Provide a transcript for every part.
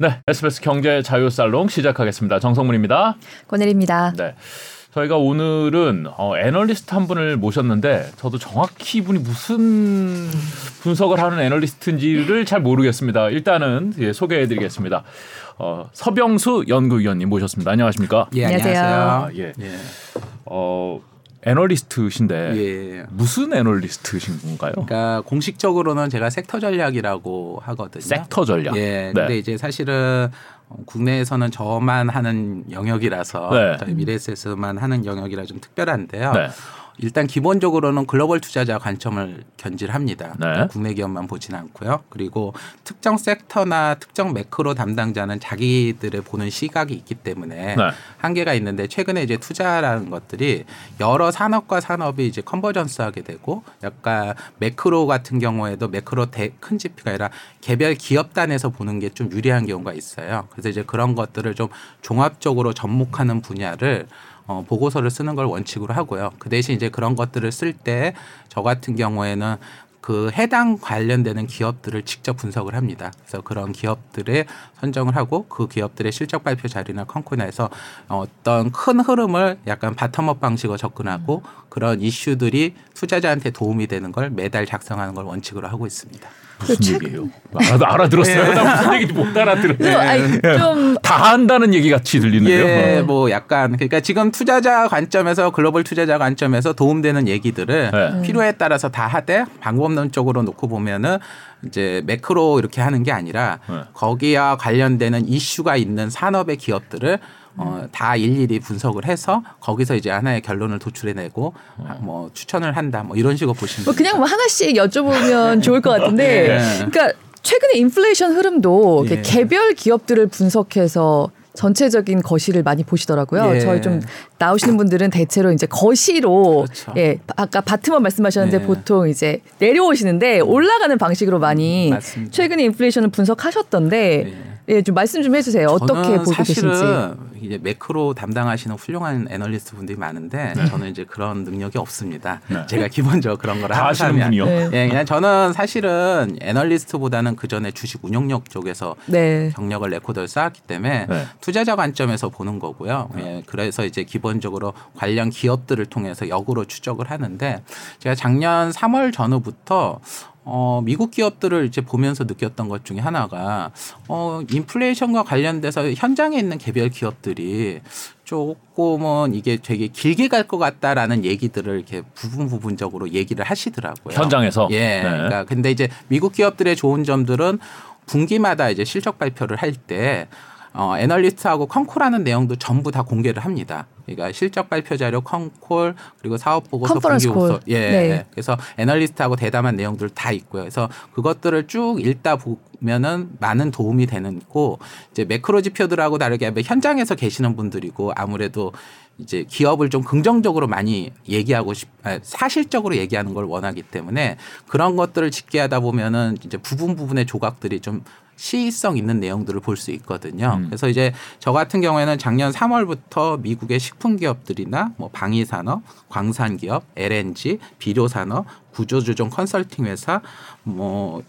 네, SBS 경제 자유 살롱 시작하겠습니다. 정성문입니다. 권혜리입니다. 네. 저희가 오늘은 어, 애널리스트 한 분을 모셨는데 저도 정확히 이분이 무슨 분석을 하는 애널리스트인지를 잘 모르겠습니다. 일단은 예, 소개해드리겠습니다. 어, 서병수 연구위원님 모셨습니다. 안녕하십니까? 예, 안녕하세요. 아, 예. 예. 어, 애널리스트신데 예. 무슨 애널리스트신 건가요? 그러니까 공식적으로는 제가 섹터 전략이라고 하거든요. 섹터 전략. 예. 네. 근데 이제 사실은 어, 국내에서는 저만 하는 영역이라서 네. 저희 미래에셋만 하는 영역이라 좀 특별한데요. 네. 일단 기본적으로는 글로벌 투자자 관점을 견질합니다. 네. 국내 기업만 보지는 않고요. 그리고 특정 섹터나 특정 매크로 담당자는 자기들의 보는 시각이 있기 때문에 네. 한계가 있는데 최근에 이제 투자라는 것들이 여러 산업과 산업이 이제 컨버전스하게 되고 약간 매크로 같은 경우에도 매크로 대, 큰 지표가 아니라 개별 기업 단에서 보는 게 좀 유리한 경우가 있어요. 그래서 이제 그런 것들을 좀 종합적으로 접목하는 분야를 어, 보고서를 쓰는 걸 원칙으로 하고요. 그 대신 이제 그런 것들을 쓸 때 저 같은 경우에는 그 해당 관련되는 기업들을 직접 분석을 합니다. 그래서 그런 기업들의 선정을 하고 그 기업들의 실적 발표 자리나 컨콜에서 어떤 큰 흐름을 약간 bottom-up 방식으로 접근하고 그런 이슈들이 투자자한테 도움이 되는 걸 매달 작성하는 걸 원칙으로 하고 있습니다. 무슨 그 얘기예요? 알아, 알아들었어요. 나 무슨 얘기인지 못 알아들었네. 좀, 아니, 좀다 한다는 얘기 같이 들리는데요. 예, 어. 뭐 약간 그러니까 지금 투자자 관점에서 글로벌 투자자 관점에서 도움되는 얘기들을 네. 필요에 따라서 다 하되 방법론적으로 놓고 보면은 이제 매크로 이렇게 하는 게 아니라 네. 거기와 관련되는 이슈가 있는 산업의 기업들을 어, 다 일일이 분석을 해서 거기서 이제 하나의 결론을 도출해내고 아, 뭐 추천을 한다 뭐 이런 식으로 보시면 뭐 그냥 뭐 하나씩 여쭤보면 좋을 것 같은데, 예. 그러니까 최근에 인플레이션 흐름도 예. 개별 기업들을 분석해서 전체적인 거시를 많이 보시더라고요. 예. 저희 좀 나오시는 분들은 대체로 이제 거시로 그렇죠. 예 아까 바트만 말씀하셨는데 예. 보통 이제 내려오시는데 올라가는 방식으로 많이 맞습니다. 최근에 인플레이션을 분석하셨던데 예, 좀 말씀 좀 해주세요. 어떻게 보고 사실은 계신지. 이제 매크로 담당하시는 훌륭한 애널리스트 분들이 많은데 저는 이제 그런 능력이 없습니다. 네. 제가 기본적으로 그런 걸 하시는 분이요. 네. 예, 그냥 저는 사실은 애널리스트보다는 그 전에 주식 운용력 쪽에서 네. 경력을 레코드를 쌓았기 때문에 네. 투자자 관점에서 보는 거고요. 예, 그래서 이제 기본적으로 관련 기업들을 통해서 역으로 추적을 하는데 제가 작년 3월 전후부터 어, 미국 기업들을 이제 보면서 느꼈던 것 중에 하나가 어, 인플레이션과 관련돼서 현장에 있는 개별 기업들이 조금은 이게 되게 길게 갈 것 같다라는 얘기들을 이렇게 부분 부분적으로 얘기를 하시더라고요. 현장에서? 예. 네. 그러니까 근데 이제 미국 기업들의 좋은 점들은 분기마다 이제 실적 발표를 할때 어, 애널리스트하고 컨콜하는 내용도 전부 다 공개를 합니다. 그러니까 실적 발표 자료, 컨콜 그리고 사업 보고서, 컨퍼런스 분기 보고서, 콜. 예. 네. 그래서 애널리스트하고 대담한 내용들 다 있고요. 그래서 그것들을 쭉 읽다 보면은 많은 도움이 되는 고 이제 매크로 지표들하고 다르게 현장에서 계시는 분들이고 아무래도 이제 기업을 좀 긍정적으로 많이 얘기하고 싶, 아, 사실적으로 얘기하는 걸 원하기 때문에 그런 것들을 집계하다 보면은 이제 부분 부분의 조각들이 좀 시의성 있는 내용들을 볼 수 있거든요. 음. 그래서 이제 저 같은 경우에는 작년 3월부터 미국의 식품 기업들이나 뭐 방위 산업, 광산 기업, LNG, 비료 산업, 구조조정 컨설팅 회사, 뭐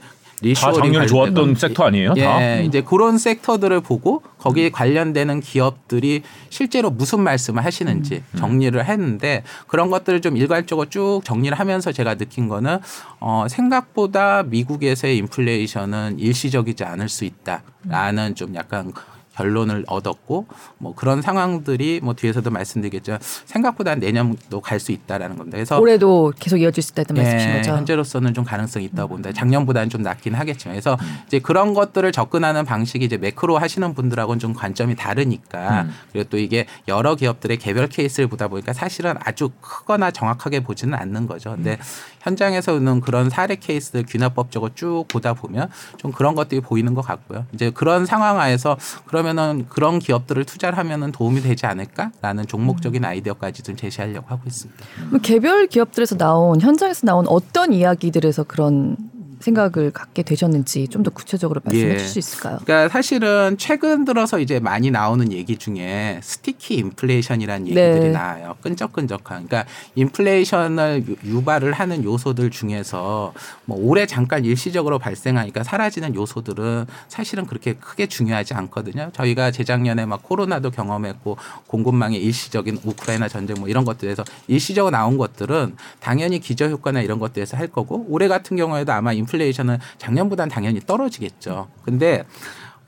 다 작년에 좋았던 섹터 아니에요? 예, 다? 음. 이제 그런 섹터들을 보고 거기에 관련되는 기업들이 실제로 무슨 말씀을 하시는지 음. 정리를 했는데 그런 것들을 좀 일괄적으로 쭉 정리를 하면서 제가 느낀 거는 어, 생각보다 미국에서의 인플레이션은 일시적이지 않을 수 있다라는 좀 약간 결론을 얻었고 뭐 그런 상황들이 뭐 뒤에서도 말씀드리겠지만 생각보다 내년도 갈 수 있다라는 겁니다. 그래서 올해도 계속 이어질 수 있다는 말씀이신 예, 거죠. 현재로서는 좀 가능성이 있다고 봅니다. 작년보다는 좀 낮긴 하겠지만. 그래서 이제 그런 것들을 접근하는 방식이 이제 매크로 하시는 분들하고는 좀 관점이 다르니까 음. 그리고 또 이게 여러 기업들의 개별 케이스를 보다 보니까 사실은 아주 크거나 정확하게 보지는 않는 거죠. 근데 현장에서는 그런 사례 케이스들 귀납법적으로 쭉 보다 보면 좀 그런 것들이 보이는 것 같고요. 이제 그런 상황 하에서 그러면 은 그런 기업들을 투자를 하면은 도움이 되지 않을까라는 종목적인 아이디어까지 좀 제시하려고 하고 있습니다. 개별 기업들에서 나온 현장에서 나온 어떤 이야기들에서 그런 생각을 갖게 되셨는지 좀 더 구체적으로 말씀해 예. 주실 수 있을까요? 그러니까 사실은 최근 들어서 이제 많이 나오는 얘기 중에 스티키 인플레이션이라는 네. 얘기들이 나와요. 끈적끈적한. 그러니까 인플레이션을 유- 유발을 하는 요소들 중에서 뭐 올해 잠깐 일시적으로 발생하니까 사라지는 요소들은 사실은 그렇게 크게 중요하지 않거든요. 저희가 재작년에 막 코로나도 경험했고 공급망의 일시적인 우크라이나 전쟁 뭐 이런 것들에서 일시적으로 나온 것들은 당연히 기저 효과나 이런 것들에서 할 거고 올해 같은 경우에도 아마 인 플레이션은 작년보다는 당연히 떨어지겠죠. 근데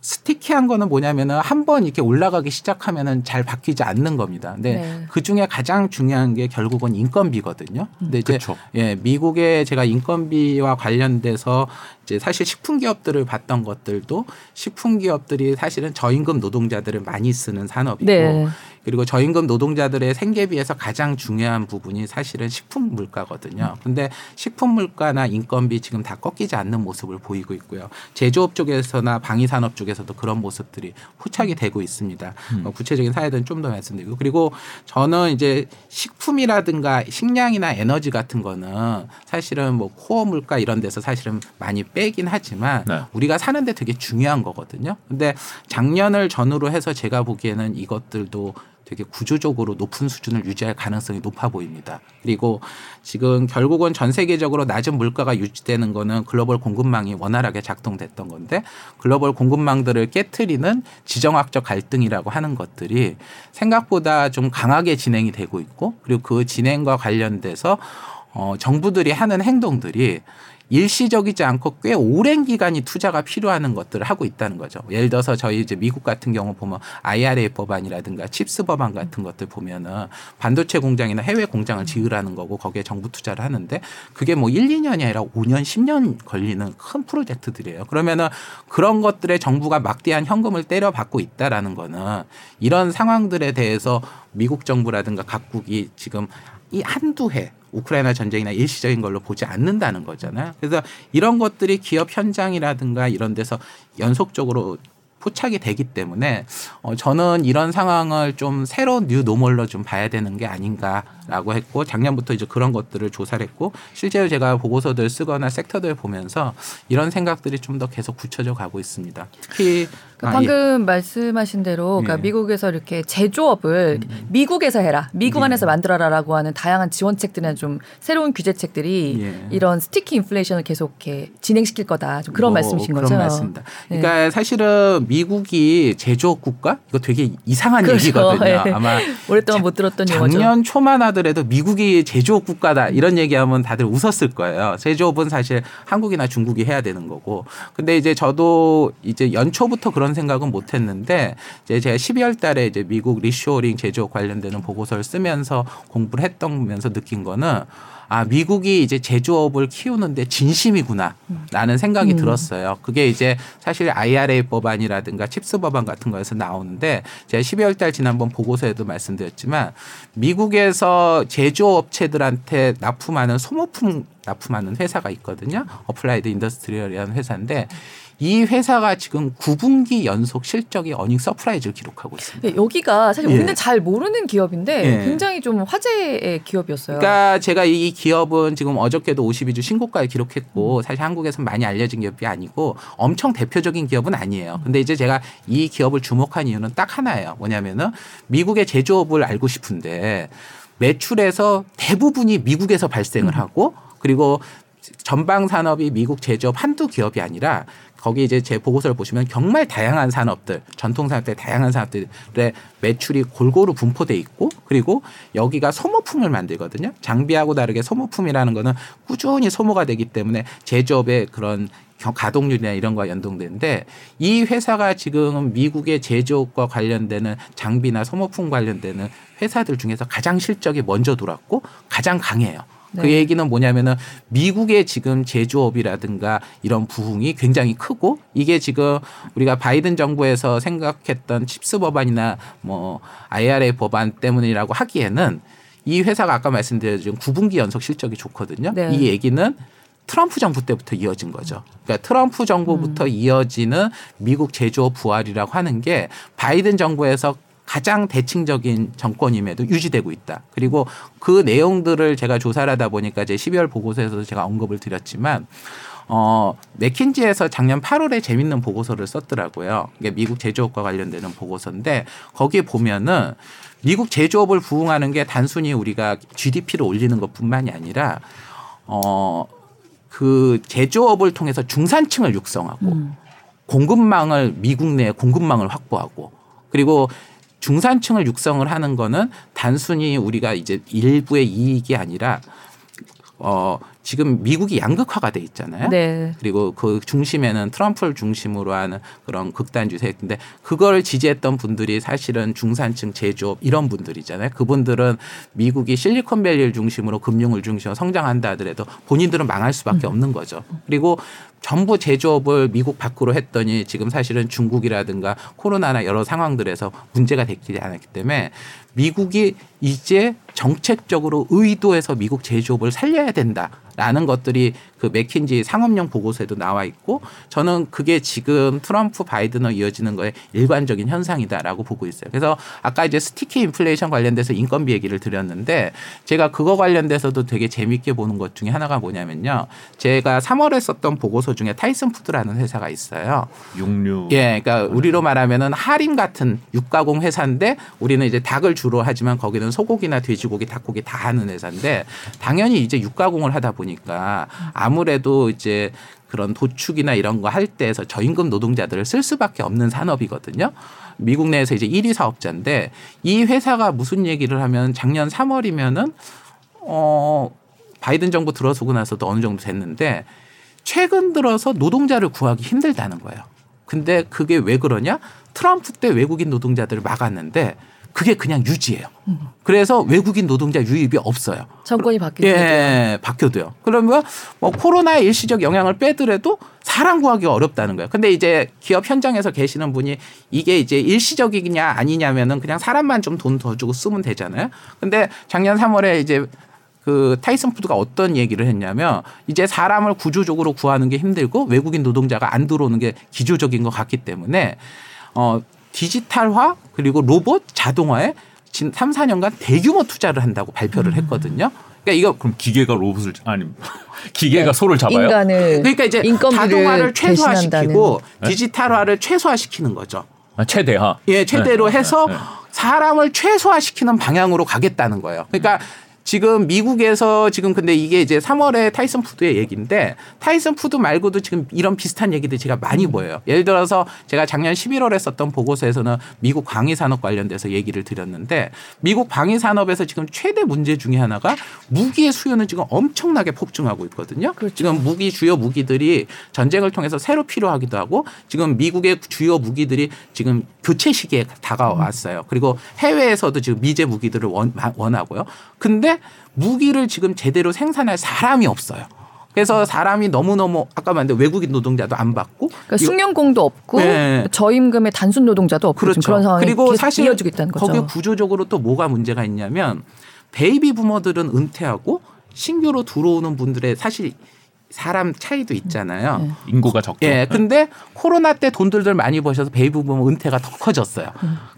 스티키한 거는 뭐냐면은 한 번 이렇게 올라가기 시작하면은 잘 바뀌지 않는 겁니다. 근데 네. 그 중에 가장 중요한 게 결국은 인건비거든요. 근데 이제 그쵸. 예, 미국의 제가 인건비와 관련돼서 이제 사실 식품 기업들을 봤던 것들도 식품 기업들이 사실은 저임금 노동자들을 많이 쓰는 산업이고 네. 그리고 저임금 노동자들의 생계비에서 가장 중요한 부분이 사실은 식품 물가거든요. 근데 식품 물가나 인건비 지금 다 꺾이지 않는 모습을 보이고 있고요. 제조업 쪽에서나 방위 산업 쪽에서도 그런 모습들이 포착이 되고 있습니다. 어, 구체적인 사례들은 좀 더 말씀드리고 그리고 저는 이제 식품이라든가 식량이나 에너지 같은 거는 사실은 뭐 코어 물가 이런 데서 사실은 많이 빼긴 하지만 네. 우리가 사는데 되게 중요한 거거든요. 근데 작년을 전후로 해서 제가 보기에는 이것들도 되게 구조적으로 높은 수준을 유지할 가능성이 높아 보입니다. 그리고 지금 결국은 전 세계적으로 낮은 물가가 유지되는 거는 글로벌 공급망이 원활하게 작동됐던 건데 글로벌 공급망들을 깨트리는 지정학적 갈등이라고 하는 것들이 생각보다 좀 강하게 진행이 되고 있고 그리고 그 진행과 관련돼서 어, 정부들이 하는 행동들이 일시적이지 않고 꽤 오랜 기간이 투자가 필요하는 것들을 하고 있다는 거죠. 예를 들어서 저희 이제 미국 같은 경우 보면 IRA 법안이라든가 칩스 법안 같은 것들 보면은 반도체 공장이나 해외 공장을 지으라는 거고 거기에 정부 투자를 하는데 그게 뭐 1, 2년이 아니라 5년, 10년 걸리는 큰 프로젝트들이에요. 그러면은 그런 것들에 정부가 막대한 현금을 때려받고 있다라는 거는 이런 상황들에 대해서 미국 정부라든가 각국이 지금 이 한두 해 우크라이나 전쟁이나 일시적인 걸로 보지 않는다는 거잖아요. 그래서 이런 것들이 기업 현장이라든가 이런 데서 연속적으로 포착이 되기 때문에 어, 저는 이런 상황을 좀 새로운 new normal로 좀 봐야 되는 게 아닌가라고 했고 작년부터 이제 그런 것들을 조사를 했고 실제로 제가 보고서들 쓰거나 sector들 보면서 이런 생각들이 좀 더 계속 굳혀져 가고 있습니다. 특히 그러니까 아, 예. 방금 말씀하신 대로 그러니까 예. 미국에서 이렇게 제조업을 미국에서 해라, 미국 예. 안에서 만들어라라고 하는 다양한 지원책들이나 좀 새로운 규제책들이 예. 이런 스티키 인플레이션을 계속 이렇게 진행시킬 거다. 좀 그런 뭐 말씀이신 그런 거죠. 말씀입니다. 네. 그러니까 사실은 미국이 제조업 국가 이거 되게 이상한 그렇죠. 얘기거든요. 예. 아마 오랫동안 못 들었던 용어죠. 작년 초만 하더라도 미국이 제조업 국가다 이런 얘기하면 다들 웃었을 거예요. 제조업은 사실 한국이나 중국이 해야 되는 거고. 근데 이제 저도 이제 연초부터 그런 생각은 못 했는데 이제 제가 12월 달에 이제 미국 리쇼링 제조업 관련되는 보고서를 쓰면서 공부를 했던면서 느낀 거는 아, 미국이 이제 제조업을 키우는데 진심이구나. 라는 생각이 음. 들었어요. 그게 이제 사실 IRA 법안이라든가 CHIPS 법안 같은 거에서 나오는데 제가 12월 달 지난번 보고서에도 말씀드렸지만 미국에서 제조업체들한테 납품하는 소모품 납품하는 회사가 있거든요. Applied Industrial이라는 회사인데 이 회사가 지금 9분기 연속 실적이 earning surprise를 기록하고 있습니다. 예, 여기가 사실 예. 우리는 잘 모르는 기업인데 예. 굉장히 좀 화제의 기업이었어요. 그러니까 제가 이 기업은 지금 어저께도 52주 신고가를 기록했고 사실 한국에서 많이 알려진 기업이 아니고 엄청 대표적인 기업은 아니에요. 근데 이제 제가 이 기업을 주목한 이유는 딱 하나예요. 뭐냐면은 미국의 제조업을 알고 싶은데 매출에서 대부분이 미국에서 발생을 하고 그리고 전방 산업이 미국 제조업 한두 기업이 아니라 거기 이제 제 보고서를 보시면 정말 다양한 산업들, 전통 산업들 다양한 산업들의 매출이 골고루 분포돼 있고 그리고 여기가 소모품을 만들거든요. 장비하고 다르게 소모품이라는 거는 꾸준히 소모가 되기 때문에 제조업의 그런 겨- 가동률이나 이런 거와 연동되는데 이 회사가 지금 미국의 제조업과 관련되는 장비나 소모품 관련되는 회사들 중에서 가장 실적이 먼저 돌았고 가장 강해요. 그 네. 얘기는 뭐냐면은 미국의 지금 제조업이라든가 이런 부흥이 굉장히 크고 이게 지금 우리가 바이든 정부에서 생각했던 CHIPS 법안이나 뭐 IRA 법안 때문이라고 하기에는 이 회사가 아까 말씀드린 지금 9분기 연속 실적이 좋거든요. 네. 이 얘기는 트럼프 정부 때부터 이어진 거죠. 그러니까 트럼프 정부부터 이어지는 미국 제조업 부활이라고 하는 게 바이든 정부에서 가장 대칭적인 정권임에도 유지되고 있다. 그리고 그 내용들을 제가 조사를 하다 보니까 제 12월 보고서에서도 제가 언급을 드렸지만 어, 맥킨지에서 작년 8월에 재밌는 보고서를 썼더라고요. 이게 미국 제조업과 관련되는 보고서인데 거기에 보면은 미국 제조업을 부흥하는 게 단순히 우리가 GDP를 올리는 것뿐만이 아니라 어, 그 제조업을 통해서 중산층을 육성하고 음. 공급망을 미국 내 공급망을 확보하고 그리고 중산층을 육성을 하는 거는 단순히 우리가 이제 일부의 이익이 아니라 어 지금 미국이 양극화가 돼 있잖아요. 네. 그리고 그 중심에는 트럼프를 중심으로 하는 그런 극단주의 세력인데 그걸 지지했던 분들이 사실은 중산층 제조업 이런 분들이잖아요. 그분들은 미국이 실리콘밸리를 중심으로 금융을 중심으로 성장한다 하더라도 본인들은 망할 수밖에 없는 거죠. 그리고 전부 제조업을 미국 밖으로 했더니 지금 사실은 중국이라든가 코로나나 여러 상황들에서 문제가 됐지 않았기 때문에 미국이 이제 정책적으로 의도해서 미국 제조업을 살려야 된다라는 것들이 그 맥킨지 상업용 보고서에도 나와 있고 저는 그게 지금 트럼프 바이든으로 이어지는 거에 일관적인 현상이다라고 보고 있어요. 그래서 아까 이제 스티키 인플레이션 관련돼서 인건비 얘기를 드렸는데 제가 그거 관련돼서도 되게 재밌게 보는 것 중에 하나가 뭐냐면요. 제가 3월에 썼던 보고서 중에 타이슨 푸드라는 회사가 있어요. 육류. 예, 그러니까 우리로 말하면은 할인 같은 육가공 회사인데 우리는 이제 닭을 주로 하지만 거기는 소고기나 돼지고기, 닭고기 다 하는 회사인데 당연히 이제 육가공을 하다 보니까 아무 래도 이제 그런 도축이나 이런 거 할 때에서 저임금 노동자들을 쓸 수밖에 없는 산업이거든요. 미국 내에서 이제 1위 사업자인데 이 회사가 무슨 얘기를 하면 작년 3월이면은 어 바이든 정부 들어서고 나서도 어느 정도 됐는데 최근 들어서 노동자를 구하기 힘들다는 거예요. 근데 그게 왜 그러냐? 트럼프 때 외국인 노동자들을 막았는데 그게 그냥 유지예요. 그래서 외국인 노동자 유입이 없어요. 정권이 바뀌고 예, 바뀌어도요. 그러면 뭐 코로나의 일시적 영향을 빼더라도 사람 구하기가 어렵다는 거예요. 근데 이제 기업 현장에서 계시는 분이 이게 이제 일시적이냐 아니냐면은 그냥 사람만 좀 돈 더 주고 쓰면 되잖아요. 근데 작년 3월에 이제 그 타이슨 푸드가 어떤 얘기를 했냐면 이제 사람을 구조적으로 구하는 게 힘들고 외국인 노동자가 안 들어오는 게 기조적인 것 같기 때문에 어 디지털화 그리고 로봇 자동화에 진 3, 4년간 대규모 투자를 한다고 발표를 했거든요. 그러니까 이거 그럼 기계가 로봇을 아니 기계가 소를 잡아요? 인간을 그러니까 이제 인건비를 자동화를 최소화시키고 네? 디지털화를 최소화시키는 거죠. 아, 최대화. 예, 최대로 네. 해서 네. 사람을 최소화시키는 방향으로 가겠다는 거예요. 그러니까 지금 미국에서 지금 근데 이게 이제 3월에 Tyson Food의 얘기인데 Tyson Food 말고도 지금 이런 비슷한 얘기들이 제가 많이 보여요. 예를 들어서 제가 작년 11월에 썼던 보고서에서는 미국 방위 산업 관련돼서 얘기를 드렸는데 미국 방위 산업에서 지금 최대 문제 중에 하나가 무기의 수요는 지금 엄청나게 폭증하고 있거든요. 지금 무기 주요 무기들이 전쟁을 통해서 새로 필요하기도 하고 지금 미국의 주요 무기들이 지금 교체 시기에 다가왔어요. 그리고 해외에서도 지금 미제 무기들을 원, 원하고요. 근데 무기를 지금 제대로 생산할 사람이 없어요. 그래서 사람이 너무너무 아까 말한 외국인 노동자도 안 받고 그러니까 숙련공도 없고 네. 저임금의 단순 노동자도 없고 그렇죠. 그런 상황이 그리고 계속 사실 이어지고 있다는 거죠. 거기 구조적으로 또 뭐가 문제가 있냐면 baby boomer들은 은퇴하고 신규로 들어오는 분들의 사실 사람 차이도 있잖아요. 네. 인구가 적죠. 예, 근데 코로나 때 돈들들 많이 버셔서 baby boomer 은퇴가 더 커졌어요.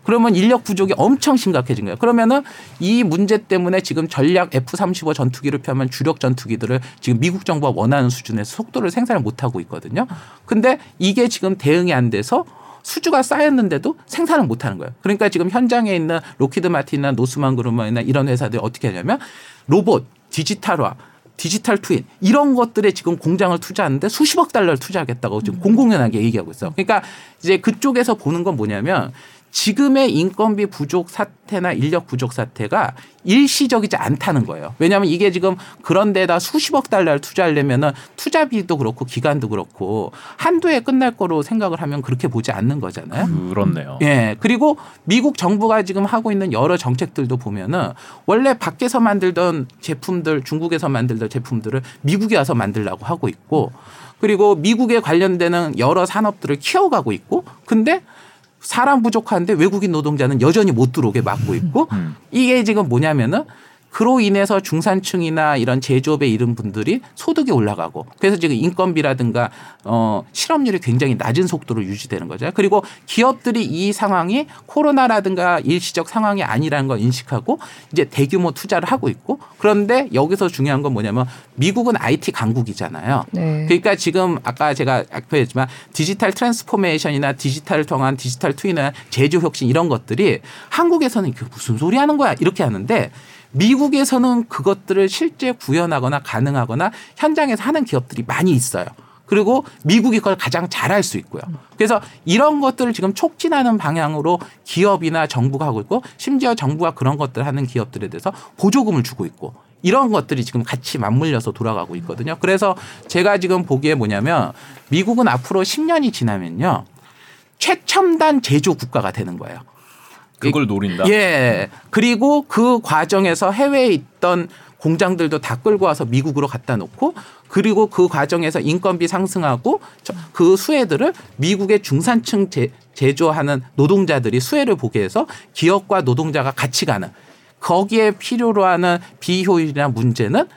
그러면 인력 부족이 엄청 심각해진 거예요. 그러면은 이 문제 때문에 지금 전략 F-35 전투기를 펴면 주력 전투기들을 지금 미국 정부가 원하는 수준에서 속도를 생산을 못 하고 있거든요. 근데 이게 지금 대응이 안 돼서 수주가 쌓였는데도 생산을 못 하는 거예요. 그러니까 지금 현장에 있는 Lockheed Martin이나 Northrop Grumman이나 이런 회사들이 어떻게 하냐면 로봇, 디지털화, 디지털 트윈 이런 것들에 지금 공장을 투자하는데 수십억 달러를 투자하겠다고 지금 공공연하게 얘기하고 있어요. 그러니까 이제 그쪽에서 보는 건 뭐냐면 지금의 인건비 부족 사태나 인력 부족 사태가 일시적이지 않다는 거예요. 왜냐하면 이게 지금 그런 데다 수십억 달러를 투자하려면은 투자비도 그렇고 기간도 그렇고 한두 해 끝날 거로 생각을 하면 그렇게 보지 않는 거잖아요. 그렇네요. 예. 그리고 미국 정부가 지금 하고 있는 여러 정책들도 보면은 원래 밖에서 만들던 제품들, 중국에서 만들던 제품들을 미국에 와서 만들라고 하고 있고 그리고 미국에 관련되는 여러 산업들을 키워가고 있고 근데 사람 부족한데 외국인 노동자는 여전히 못 들어오게 막고 있고 음. 이게 지금 뭐냐면은 그로 인해서 중산층이나 이런 제조업에 이른 분들이 소득이 올라가고 그래서 지금 인건비라든가 어 실업률이 굉장히 낮은 속도로 유지되는 거죠. 그리고 기업들이 이 상황이 코로나라든가 일시적 상황이 아니라는 걸 인식하고 이제 대규모 투자를 하고 있고 그런데 여기서 중요한 건 뭐냐면 미국은 IT 강국이잖아요. 네. 그러니까 지금 아까 제가 아까 했지만 digital transformation이나 디지털을 통한 digital twin이나 제조 혁신 이런 것들이 한국에서는 그 무슨 소리 하는 거야 이렇게 하는데 미국에서는 그것들을 실제 구현하거나 가능하거나 현장에서 하는 기업들이 많이 있어요. 그리고 미국이 그걸 가장 잘할 수 있고요. 그래서 이런 것들을 지금 촉진하는 방향으로 기업이나 정부가 하고 있고 심지어 정부가 그런 것들 하는 기업들에 대해서 보조금을 주고 있고 이런 것들이 지금 같이 맞물려서 돌아가고 있거든요. 그래서 제가 지금 보기에 뭐냐면 미국은 앞으로 10년이 지나면요. 최첨단 제조 국가가 되는 거예요. 그걸 노린다. 예. 그리고 그 과정에서 해외에 있던 공장들도 다 끌고 와서 미국으로 갖다 놓고 그리고 그 과정에서 인건비 상승하고 저- 그 수혜들을 미국의 중산층 제, 제조하는 노동자들이 수혜를 보게 해서 기업과 노동자가 같이 가는 거기에 필요로 하는 비효율이나 문제는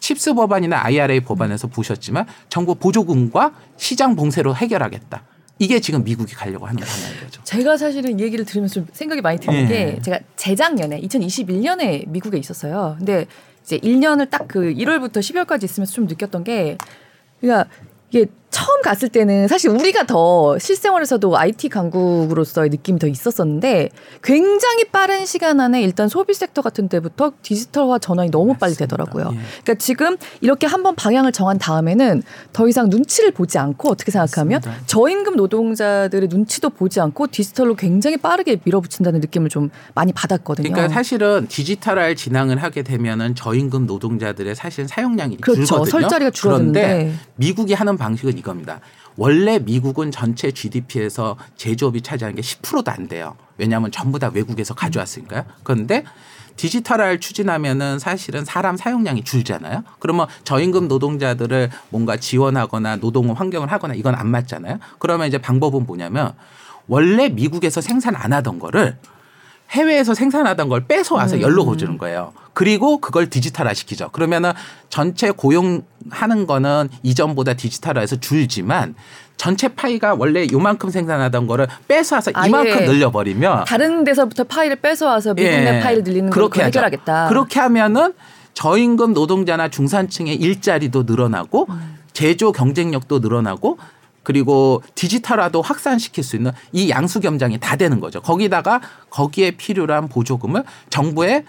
칩스 법안이나 IRA 법안에서 보셨지만 정부 보조금과 시장 봉쇄로 해결하겠다. 이게 지금 미국이 가려고 하는 방향인 거죠. 제가 사실은 이 얘기를 들으면서 좀 생각이 많이 드는 예. 게 제가 재작년에 2021년에 미국에 있었어요. 근데 이제 1년을 딱 그 1월부터 12월까지 있으면서 좀 느꼈던 게 그러니까 이게 처음 갔을 때는 사실 우리가 더 실생활에서도 IT 강국으로서의 느낌이 더 있었었는데 굉장히 빠른 시간 안에 일단 소비 섹터 같은 데부터 디지털화 전환이 너무 빨리 맞습니다. 되더라고요. 예. 그러니까 지금 이렇게 한번 방향을 정한 다음에는 더 이상 눈치를 보지 않고 어떻게 생각하면 맞습니다. 저임금 노동자들의 눈치도 보지 않고 디지털로 굉장히 빠르게 밀어붙인다는 느낌을 좀 많이 받았거든요. 그러니까 사실은 디지털화를 진행을 하게 되면은 저임금 노동자들의 사실 사용량이 그렇죠. 줄거든요. 설 자리가 줄었는데. 그런데 미국이 하는 방식은 이겁니다. 원래 미국은 전체 GDP에서 제조업이 차지하는 게 10%도 안 돼요. 왜냐하면 전부 다 외국에서 가져왔으니까요. 그런데 디지털화를 추진하면은 사실은 사람 사용량이 줄잖아요. 그러면 저임금 노동자들을 뭔가 지원하거나 노동 환경을 하거나 이건 안 맞잖아요. 그러면 이제 방법은 뭐냐면 원래 미국에서 생산 안 하던 거를 해외에서 생산하던 걸 뺏어 와서 음. 열로 거주는 거예요. 그리고 그걸 디지털화 시키죠. 그러면은 전체 고용하는 거는 이전보다 디지털화해서 줄지만 전체 파이가 원래 요만큼 생산하던 거를 뺏어 와서 아예 이만큼 늘려버리면 다른 데서부터 파일을 뺏어와서 미국 예. 내 파일을 늘리는 걸 그렇게. 해결하겠다. 그렇게 하면은 저임금 노동자나 중산층의 일자리도 늘어나고 음. 제조 경쟁력도 늘어나고 그리고 디지털화도 확산시킬 수 있는 이 양수겸장이 다 되는 거죠. 거기다가 거기에 필요한 보조금을 정부의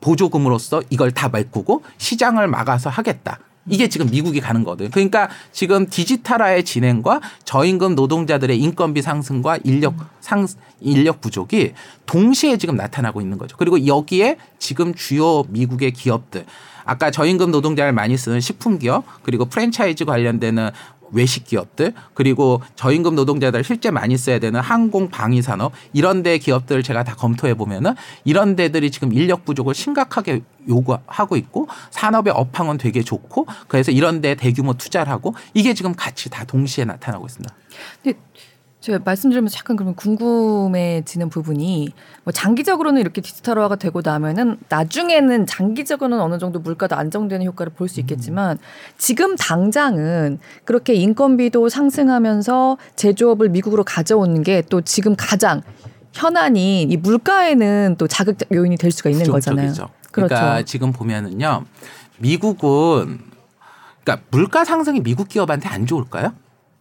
보조금으로서 이걸 다 메꾸고 시장을 막아서 하겠다. 이게 지금 미국이 가는 거거든요. 그러니까 지금 디지털화의 진행과 저임금 노동자들의 인건비 상승과 인력 상 인력 부족이 동시에 지금 나타나고 있는 거죠. 그리고 여기에 지금 주요 미국의 기업들 아까 저임금 노동자를 많이 쓰는 식품 기업 그리고 프랜차이즈 관련되는 외식 기업들 그리고 저임금 노동자들 실제 많이 써야 되는 항공 방위 산업 이런 데 기업들을 제가 다 검토해 보면은 이런 데들이 지금 인력 부족을 심각하게 요구하고 있고 산업의 업황은 되게 좋고 그래서 이런 데 대규모 투자를 하고 이게 지금 같이 다 동시에 나타나고 있습니다. 근데 제가 말씀드리면서 약간 그러면 궁금해지는 부분이 뭐 장기적으로는 이렇게 디지털화가 되고 나면은 나중에는 장기적으로는 어느 정도 물가도 안정되는 효과를 볼 수 있겠지만 지금 당장은 그렇게 인건비도 상승하면서 제조업을 미국으로 가져오는 게 또 지금 가장 현안인 이 물가에는 또 자극 요인이 될 수가 있는 거잖아요. 부정적이죠. 그렇죠. 그러니까 지금 보면은요. 미국은 그러니까 물가 상승이 미국 기업한테 안 좋을까요?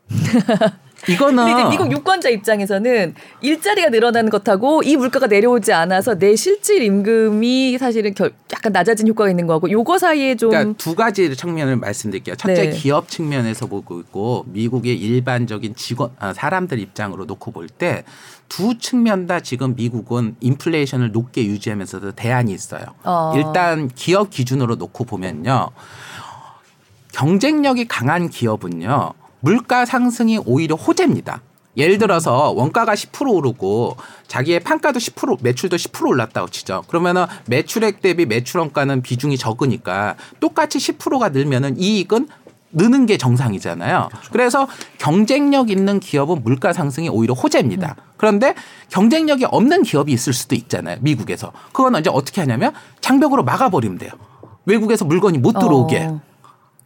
이거는 근데 이제 미국 유권자 입장에서는 일자리가 늘어나는 것하고 이 물가가 내려오지 않아서 내 실질 임금이 사실은 결, 약간 낮아진 효과가 있는 거고 요거 사이에 좀 그러니까 두 가지 측면을 말씀드릴게요. 첫째 네. 기업 측면에서 보고 있고 미국의 일반적인 직원 아, 사람들 입장으로 놓고 볼 때 두 측면 다 지금 미국은 인플레이션을 높게 유지하면서도 대안이 있어요. 어. 일단 기업 기준으로 놓고 보면요. 경쟁력이 강한 기업은요. 물가 상승이 오히려 호재입니다. 예를 들어서 원가가 10% 오르고 자기의 판가도 10% 매출도 10% 올랐다고 치죠. 그러면은 매출액 대비 매출 원가는 비중이 적으니까 똑같이 10%가 늘면은 이익은 느는 게 정상이잖아요. 그래서 경쟁력 있는 기업은 물가 상승이 오히려 호재입니다. 그런데 경쟁력이 없는 기업이 있을 수도 있잖아요. 미국에서. 그건 이제 어떻게 하냐면 장벽으로 막아버리면 돼요. 외국에서 물건이 못 들어오게. 어,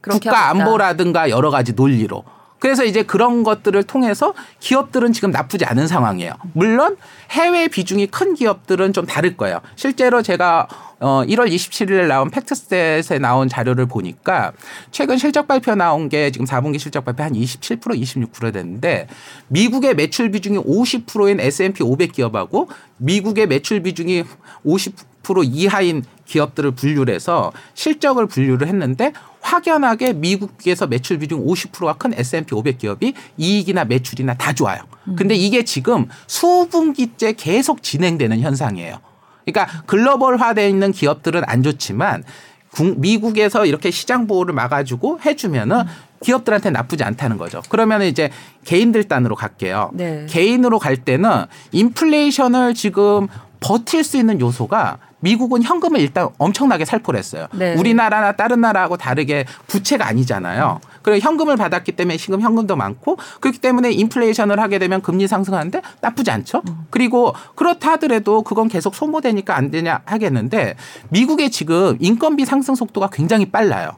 국가 하겠다. 안보라든가 여러 가지 논리로. 그래서 이제 그런 것들을 통해서 기업들은 지금 나쁘지 않은 상황이에요. 물론 해외 비중이 큰 기업들은 좀 다를 거예요. 실제로 제가 어 1월 27일에 나온 팩트스탯에 나온 자료를 보니까 최근 실적 발표 나온 게 지금 4분기 실적 발표 한 27% 26% 됐는데 미국의 매출 비중이 50%인 S&P 500 기업하고 미국의 매출 비중이 50% 이하인 기업들을 분류를 해서 실적을 분류를 했는데 확연하게 미국에서 매출 비중 50%가 큰 S&P 500 기업이 이익이나 매출이나 다 좋아요. 근데 이게 지금 수분기째 계속 진행되는 현상이에요. 그러니까 글로벌화되어 있는 기업들은 안 좋지만 국- 미국에서 이렇게 시장 보호를 막아주고 해주면은 기업들한테 나쁘지 않다는 거죠. 그러면 이제 개인들 단으로 갈게요. 네. 개인으로 갈 때는 인플레이션을 지금 버틸 수 있는 요소가 미국은 현금을 일단 엄청나게 살포했어요. 네. 우리나라나 다른 나라하고 다르게 부채가 아니잖아요. 그리고 현금을 받았기 때문에 지금 현금도 많고 그렇기 때문에 인플레이션을 하게 되면 금리 상승하는데 나쁘지 않죠. 그리고 그렇다 하더라도 그건 계속 소모되니까 안 되냐 하겠는데 미국의 지금 인건비 상승 속도가 굉장히 빨라요.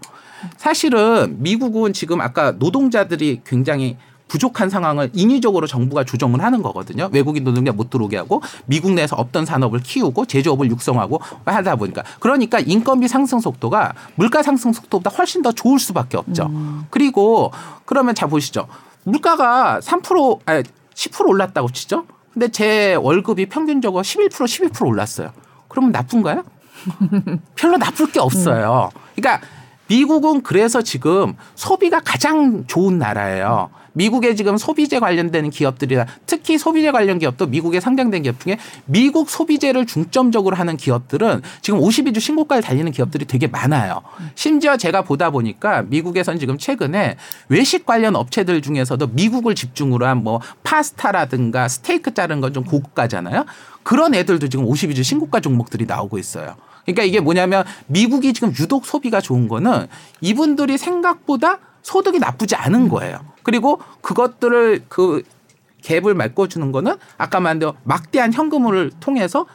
사실은 미국은 지금 아까 노동자들이 굉장히 부족한 상황을 인위적으로 정부가 조정을 하는 거거든요. 외국인 노동자 못 들어오게 하고 미국 내에서 없던 산업을 키우고 제조업을 육성하고 하다 보니까 그러니까 인건비 상승 속도가 물가 상승 속도보다 훨씬 더 좋을 수밖에 없죠. 그리고 그러면 자 보시죠. 물가가 3% 아니 10% 올랐다고 치죠. 근데 제 월급이 평균적으로 11% 12% 올랐어요. 그러면 나쁜가요? 별로 나쁠 게 없어요. 그러니까 미국은 그래서 지금 소비가 가장 좋은 나라예요. 미국의 지금 소비재 관련된 기업들이나 특히 소비재 관련 기업도 미국에 상장된 기업 중에 미국 소비재를 중점적으로 하는 기업들은 지금 52주 신고가를 달리는 기업들이 되게 많아요. 심지어 제가 보다 보니까 미국에선 지금 최근에 외식 관련 업체들 중에서도 미국을 집중으로 한 뭐 파스타라든가 스테이크 자른 건 좀 고가잖아요. 그런 애들도 지금 52주 신고가 종목들이 나오고 있어요. 그러니까 이게 뭐냐면 미국이 지금 유독 소비가 좋은 거는 이분들이 생각보다 소득이 나쁘지 않은 거예요. 그리고 그것들을 그 갭을 메꿔주는 거는 아까 말한 대로 막대한 현금을 통해서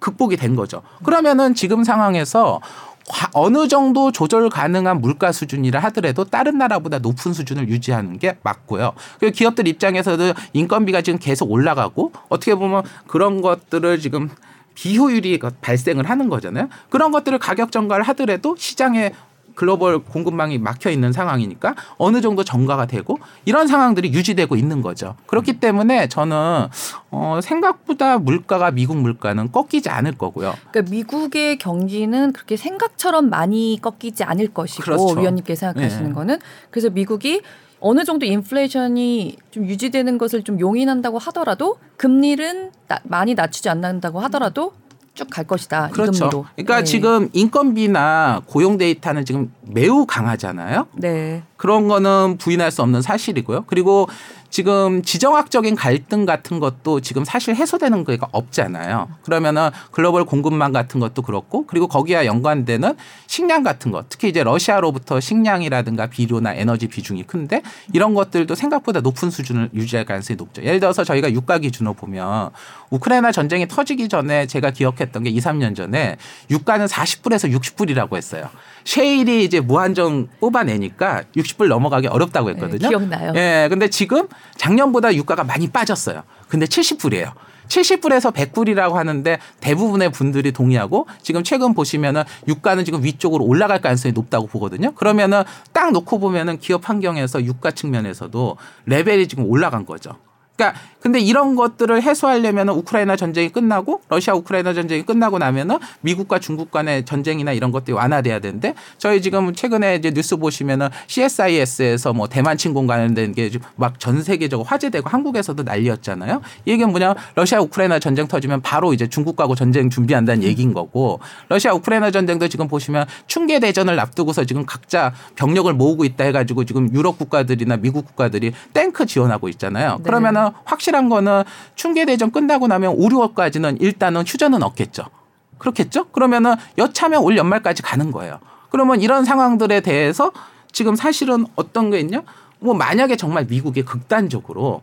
극복이 된 거죠. 그러면은 지금 상황에서 과- 어느 정도 조절 가능한 물가 수준이라 하더라도 다른 나라보다 높은 수준을 유지하는 게 맞고요. 그리고 기업들 입장에서도 인건비가 지금 계속 올라가고 어떻게 보면 그런 것들을 지금 비효율이 발생을 하는 거잖아요. 그런 것들을 가격 전가를 하더라도 시장에 글로벌 공급망이 막혀 있는 상황이니까 어느 정도 정가가 되고 이런 상황들이 유지되고 있는 거죠. 그렇기 때문에 저는 어 생각보다 물가가 미국 물가는 꺾이지 않을 거고요. 그러니까 미국의 경기는 그렇게 생각처럼 많이 꺾이지 않을 것이고 그렇죠. 위원님께서 생각하시는 네. 거는 그래서 미국이 어느 정도 인플레이션이 좀 유지되는 것을 좀 용인한다고 하더라도 금리는 나- 많이 낮추지 않는다고 하더라도 쭉 갈 것이다. 이 그렇죠. 그러니까 네. 지금 인건비나 고용 데이터는 지금 매우 강하잖아요. 네. 그런 거는 부인할 수 없는 사실이고요. 그리고 지금 지정학적인 갈등 같은 것도 지금 사실 해소되는 게 없잖아요. 그러면은 글로벌 공급망 같은 것도 그렇고 그리고 거기와 연관되는 식량 같은 것 특히 이제 러시아로부터 식량이라든가 비료나 에너지 비중이 큰데 이런 것들도 생각보다 높은 수준을 유지할 가능성이 높죠. 예를 들어서 저희가 유가 기준으로 보면 우크라이나 전쟁이 터지기 전에 제가 기억했던 게 2, 3년 전에 유가는 40불에서 60불이라고 했어요. 셰일이 이제 무한정 뽑아내니까 60불 넘어가기 어렵다고 했거든요. 네, 기억나요. 예, 근데 지금 작년보다 유가가 많이 빠졌어요. 근데 70불이에요. 70불에서 100불이라고 하는데 대부분의 분들이 동의하고 지금 최근 보시면은 유가는 지금 위쪽으로 올라갈 가능성이 높다고 보거든요. 그러면은 딱 놓고 보면은 기업 환경에서 유가 측면에서도 레벨이 지금 올라간 거죠. 그러니까 근데 이런 것들을 해소하려면 우크라이나 전쟁이 끝나고 러시아 우크라이나 전쟁이 끝나고 나면은 미국과 중국 간의 전쟁이나 이런 것들이 완화돼야 되는데 저희 지금 최근에 이제 뉴스 보시면은 CSIS에서 뭐 대만 침공 관련된 게 막 전 세계적으로 화제되고 한국에서도 난리였잖아요. 이 얘기는 뭐냐 러시아 우크라이나 전쟁 터지면 바로 이제 중국하고 전쟁 준비한다는 얘기인 거고 러시아 우크라이나 전쟁도 지금 보시면 충계 대전을 앞두고서 지금 각자 병력을 모으고 있다 해가지고 지금 유럽 국가들이나 미국 국가들이 탱크 지원하고 있잖아요. 네. 그러면은 확실한 거는 충계 대전 끝나고 나면 5, 6월까지는 일단은 휴전은 없겠죠. 그렇겠죠? 그러면은 여차면 올 연말까지 가는 거예요. 그러면 이런 상황들에 대해서 지금 사실은 어떤 게 있냐? 뭐 만약에 정말 미국이 극단적으로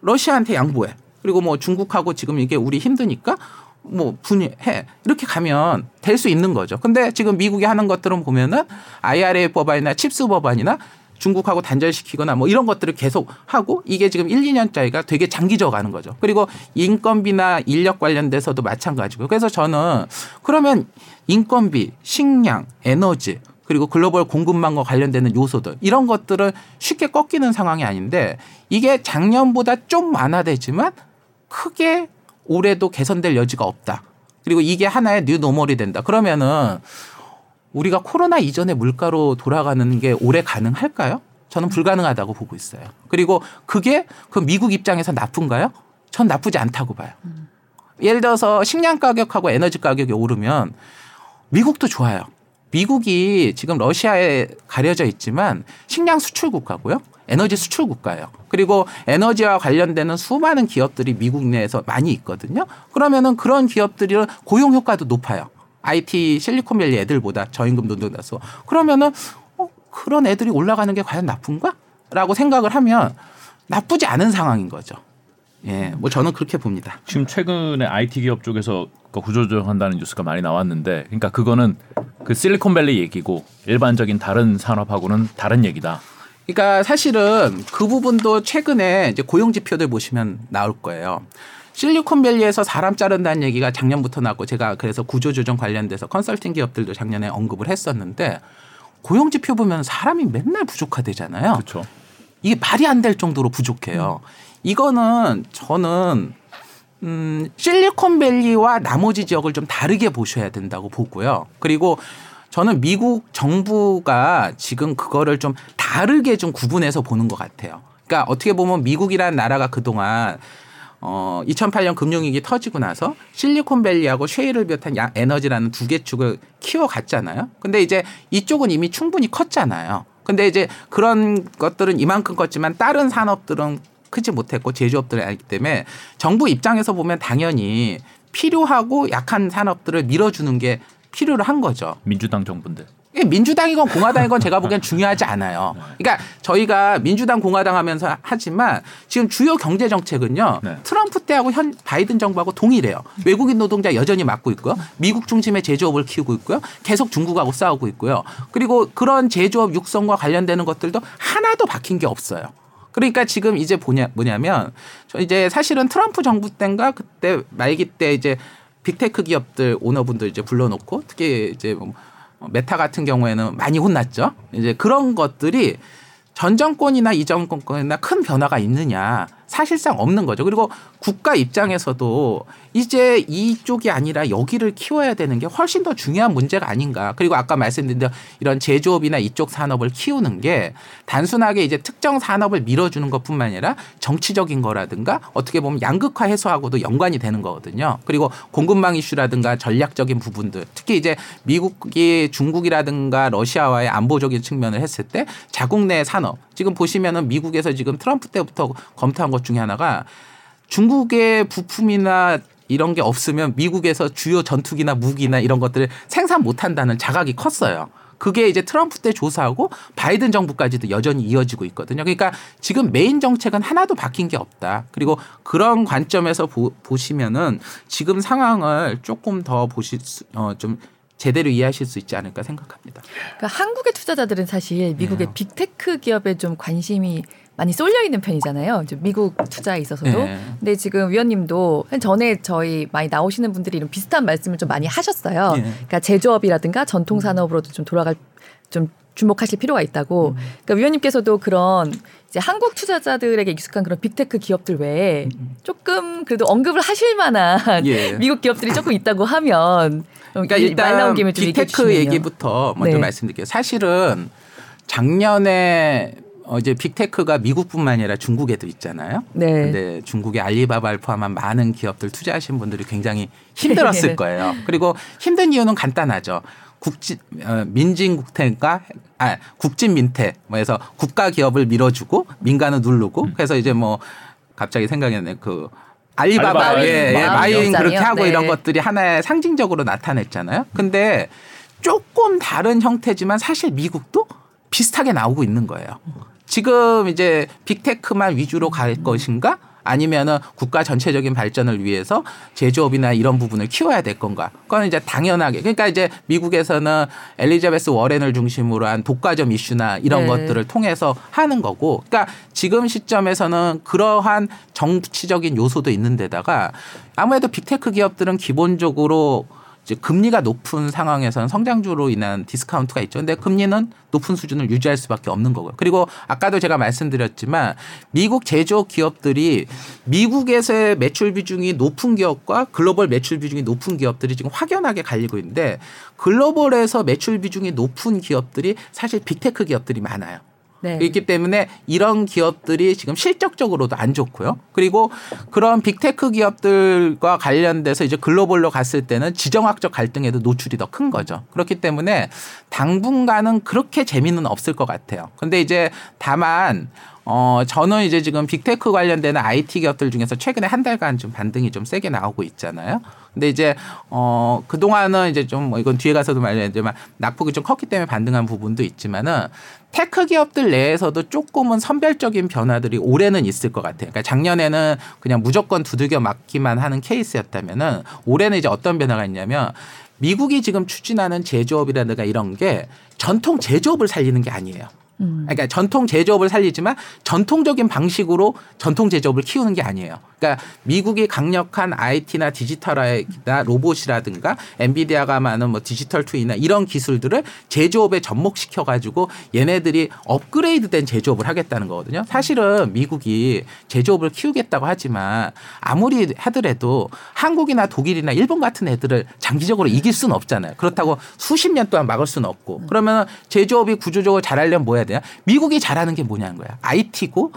러시아한테 양보해. 그리고 뭐 중국하고 지금 이게 우리 힘드니까 뭐 분해 이렇게 가면 될 수 있는 거죠. 근데 지금 미국이 하는 것들은 보면은 IRA 법안이나 칩스 법안이나 중국하고 단절시키거나 뭐 이런 것들을 계속 하고 이게 지금 1, 2년짜리가 되게 장기적 가는 거죠. 그리고 인건비나 인력 관련돼서도 마찬가지고요. 그래서 저는 그러면 인건비, 식량, 에너지 그리고 글로벌 공급망과 관련되는 요소들 이런 것들은 쉽게 꺾이는 상황이 아닌데 이게 작년보다 좀 완화되지만 크게 올해도 개선될 여지가 없다. 그리고 이게 하나의 new normal이 된다. 그러면은 우리가 코로나 이전의 물가로 돌아가는 게 올해 가능할까요? 저는 불가능하다고 보고 있어요. 그리고 그게 그 미국 입장에서 나쁜가요? 전 나쁘지 않다고 봐요. 예를 들어서 식량 가격하고 에너지 가격이 오르면 미국도 좋아요. 미국이 지금 러시아에 가려져 있지만 식량 수출 국가고요. 에너지 수출 국가예요. 그리고 에너지와 관련되는 수많은 기업들이 미국 내에서 많이 있거든요. 그러면은 그런 기업들이 고용 효과도 높아요. IT 실리콘밸리 애들보다 저임금 노동 나서 그러면은 어, 그런 애들이 올라가는 게 과연 나쁜가? 라고 생각을 하면 나쁘지 않은 상황인 거죠. 예, 뭐 저는 그렇게 봅니다. 지금 최근에 IT 기업 쪽에서 그 구조조정한다는 뉴스가 많이 나왔는데, 그러니까 그거는 그 실리콘밸리 얘기고 일반적인 다른 산업하고는 다른 얘기다. 그러니까 사실은 그 부분도 최근에 이제 고용 지표들 보시면 나올 거예요. 실리콘밸리에서 사람 자른다는 얘기가 작년부터 나왔고 제가 그래서 구조조정 관련돼서 컨설팅 기업들도 작년에 언급을 했었는데 고용 지표 보면 사람이 맨날 부족하대잖아요. 그렇죠. 이게 말이 안 될 정도로 부족해요. 이거는 저는 음, 실리콘밸리와 나머지 지역을 좀 다르게 보셔야 된다고 보고요. 그리고 저는 미국 정부가 지금 그거를 좀 다르게 좀 구분해서 보는 것 같아요. 그러니까 어떻게 보면 미국이라는 나라가 그동안 어 2008년 금융위기 터지고 나서 실리콘밸리하고 쉐일을 비롯한 야- 에너지라는 두 개 축을 키워갔잖아요. 근데 이제 이쪽은 이미 충분히 컸잖아요. 근데 이제 그런 것들은 이만큼 컸지만 다른 산업들은 크지 못했고 제조업들이 아니기 때문에 정부 입장에서 보면 당연히 필요하고 약한 산업들을 밀어주는 게 필요로 한 거죠. 민주당 정부인데. 민주당이건 공화당이건 제가 보기엔 중요하지 않아요. 그러니까 저희가 민주당 공화당 하면서 하지만 지금 주요 경제 정책은요. 네. 트럼프 때하고 현 바이든 정부하고 동일해요. 외국인 노동자 여전히 맡고 있고요. 미국 중심의 제조업을 키우고 있고요. 계속 중국하고 싸우고 있고요. 그리고 그런 제조업 육성과 관련되는 것들도 하나도 바뀐 게 없어요. 그러니까 지금 이제 뭐냐, 뭐냐면 저 이제 사실은 트럼프 정부 때인가 그때 말기 때 이제 big tech 기업들 오너분들 이제 불러놓고 특히 이제 뭐 메타 같은 경우에는 많이 혼났죠. 이제 그런 것들이 전 정권이나 이 정권이나 큰 변화가 있느냐 사실상 없는 거죠. 그리고 국가 입장에서도 이제 이쪽이 아니라 여기를 키워야 되는 게 훨씬 더 중요한 문제가 아닌가. 그리고 아까 말씀드린 대로 이런 제조업이나 이쪽 산업을 키우는 게 단순하게 이제 특정 산업을 밀어주는 것 뿐만 아니라 정치적인 거라든가 어떻게 보면 양극화 해소하고도 연관이 되는 거거든요. 그리고 공급망 이슈라든가 전략적인 부분들 특히 이제 미국이 중국이라든가 러시아와의 안보적인 측면을 했을 때 자국 내 산업 지금 보시면은 미국에서 지금 트럼프 때부터 검토한 것 중에 하나가 중국의 부품이나 이런 게 없으면 미국에서 주요 전투기나 무기나 이런 것들을 생산 못 한다는 자각이 컸어요. 그게 이제 트럼프 때 조사하고 바이든 정부까지도 여전히 이어지고 있거든요. 그러니까 지금 메인 정책은 하나도 바뀐 게 없다. 그리고 그런 관점에서 보, 보시면은 지금 상황을 조금 더 보실 수, 어, 좀 제대로 이해하실 수 있지 않을까 생각합니다. 그러니까 한국의 투자자들은 사실 미국의 네. big tech 기업에 좀 관심이 많이 쏠려 있는 편이잖아요. 미국 투자에 있어서도. 네. 근데 지금 위원님도 전에 저희 많이 나오시는 분들이 이런 비슷한 말씀을 좀 많이 하셨어요. 예. 그러니까 제조업이라든가 전통 산업으로도 좀 돌아갈 좀 주목하실 필요가 있다고. 음. 그러니까 위원님께서도 그런 이제 한국 투자자들에게 익숙한 그런 big tech 기업들 외에 조금 그래도 언급을 하실 만한 음. 예. 미국 기업들이 조금 있다고 하면 그러니까 이- 일단 말 나온 김에 좀 big tech. 얘기부터 먼저 네. 말씀드릴게요. 사실은 작년에 어 이제 big tech가 미국뿐만 아니라 중국에도 있잖아요. 네. 근데 중국의 알리바바를 포함한 많은 기업들 투자하신 분들이 굉장히 힘들었을 거예요. 그리고 힘든 이유는 간단하죠. 국진 어, 민진 국태가 아 국진 민태 뭐 해서 국가 기업을 밀어주고 민간은 누르고 음. 그래서 이제 뭐 갑자기 생각이 나네 그 알리바바 알리바바, 예, 예, 마인? 그렇게 하고 네. 이런 것들이 하나의 상징적으로 나타냈잖아요. 근데 조금 다른 형태지만 사실 미국도 비슷하게 나오고 있는 거예요. 지금 이제 빅테크만 위주로 갈 것인가? 아니면은 국가 전체적인 발전을 위해서 제조업이나 이런 부분을 키워야 될 건가? 그건 이제 당연하게 그러니까 이제 미국에서는 엘리자베스 워렌을 중심으로 한 독과점 이슈나 이런 네. 것들을 통해서 하는 거고, 그러니까 지금 시점에서는 그러한 정치적인 요소도 있는 데다가 아무래도 big tech 기업들은 기본적으로 이제 금리가 높은 상황에서는 성장주로 인한 디스카운트가 있죠. 근데 금리는 높은 수준을 유지할 수밖에 없는 거고요. 그리고 아까도 제가 말씀드렸지만 미국 제조업 기업들이 미국에서의 매출 비중이 높은 기업과 글로벌 매출 비중이 높은 기업들이 지금 확연하게 갈리고 있는데 글로벌에서 매출 비중이 높은 기업들이 사실 big tech 기업들이 많아요. 네. 있기 때문에 이런 기업들이 지금 실적적으로도 안 좋고요. 그리고 그런 big tech 기업들과 관련돼서 이제 글로벌로 갔을 때는 지정학적 갈등에도 노출이 더 큰 거죠. 그렇기 때문에 당분간은 그렇게 재미는 없을 것 같아요. 근데 이제 다만 어 저는 이제 지금 big tech 관련되는 IT 기업들 중에서 최근에 한 달간 좀 반등이 좀 세게 나오고 있잖아요. 근데 이제 어 그동안은 이제 좀 뭐 이건 뒤에 가서도 말했지만 낙폭이 좀 컸기 때문에 반등한 부분도 있지만은 tech 기업들 내에서도 조금은 선별적인 변화들이 올해는 있을 것 같아요. 그러니까 작년에는 그냥 무조건 두들겨 맞기만 하는 케이스였다면은 올해는 이제 어떤 변화가 있냐면 미국이 지금 추진하는 제조업이라든가 이런 게 전통 제조업을 살리는 게 아니에요. 음. 그러니까 전통 제조업을 살리지만 전통적인 방식으로 전통 제조업을 키우는 게 아니에요. 그러니까 미국이 강력한 IT나 디지털화나 로봇이라든가 엔비디아가 많은 뭐 디지털 트윈이나 이런 기술들을 제조업에 접목시켜 가지고 얘네들이 업그레이드된 제조업을 하겠다는 거거든요. 사실은 미국이 제조업을 키우겠다고 하지만 아무리 하더라도 한국이나 독일이나 일본 같은 애들을 장기적으로 이길 수는 없잖아요. 그렇다고 수십 년 동안 막을 수는 없고 그러면 제조업이 구조적으로 잘하려면 뭐 해야 돼요? 미국이 잘하는 게 뭐냐는 거야. IT고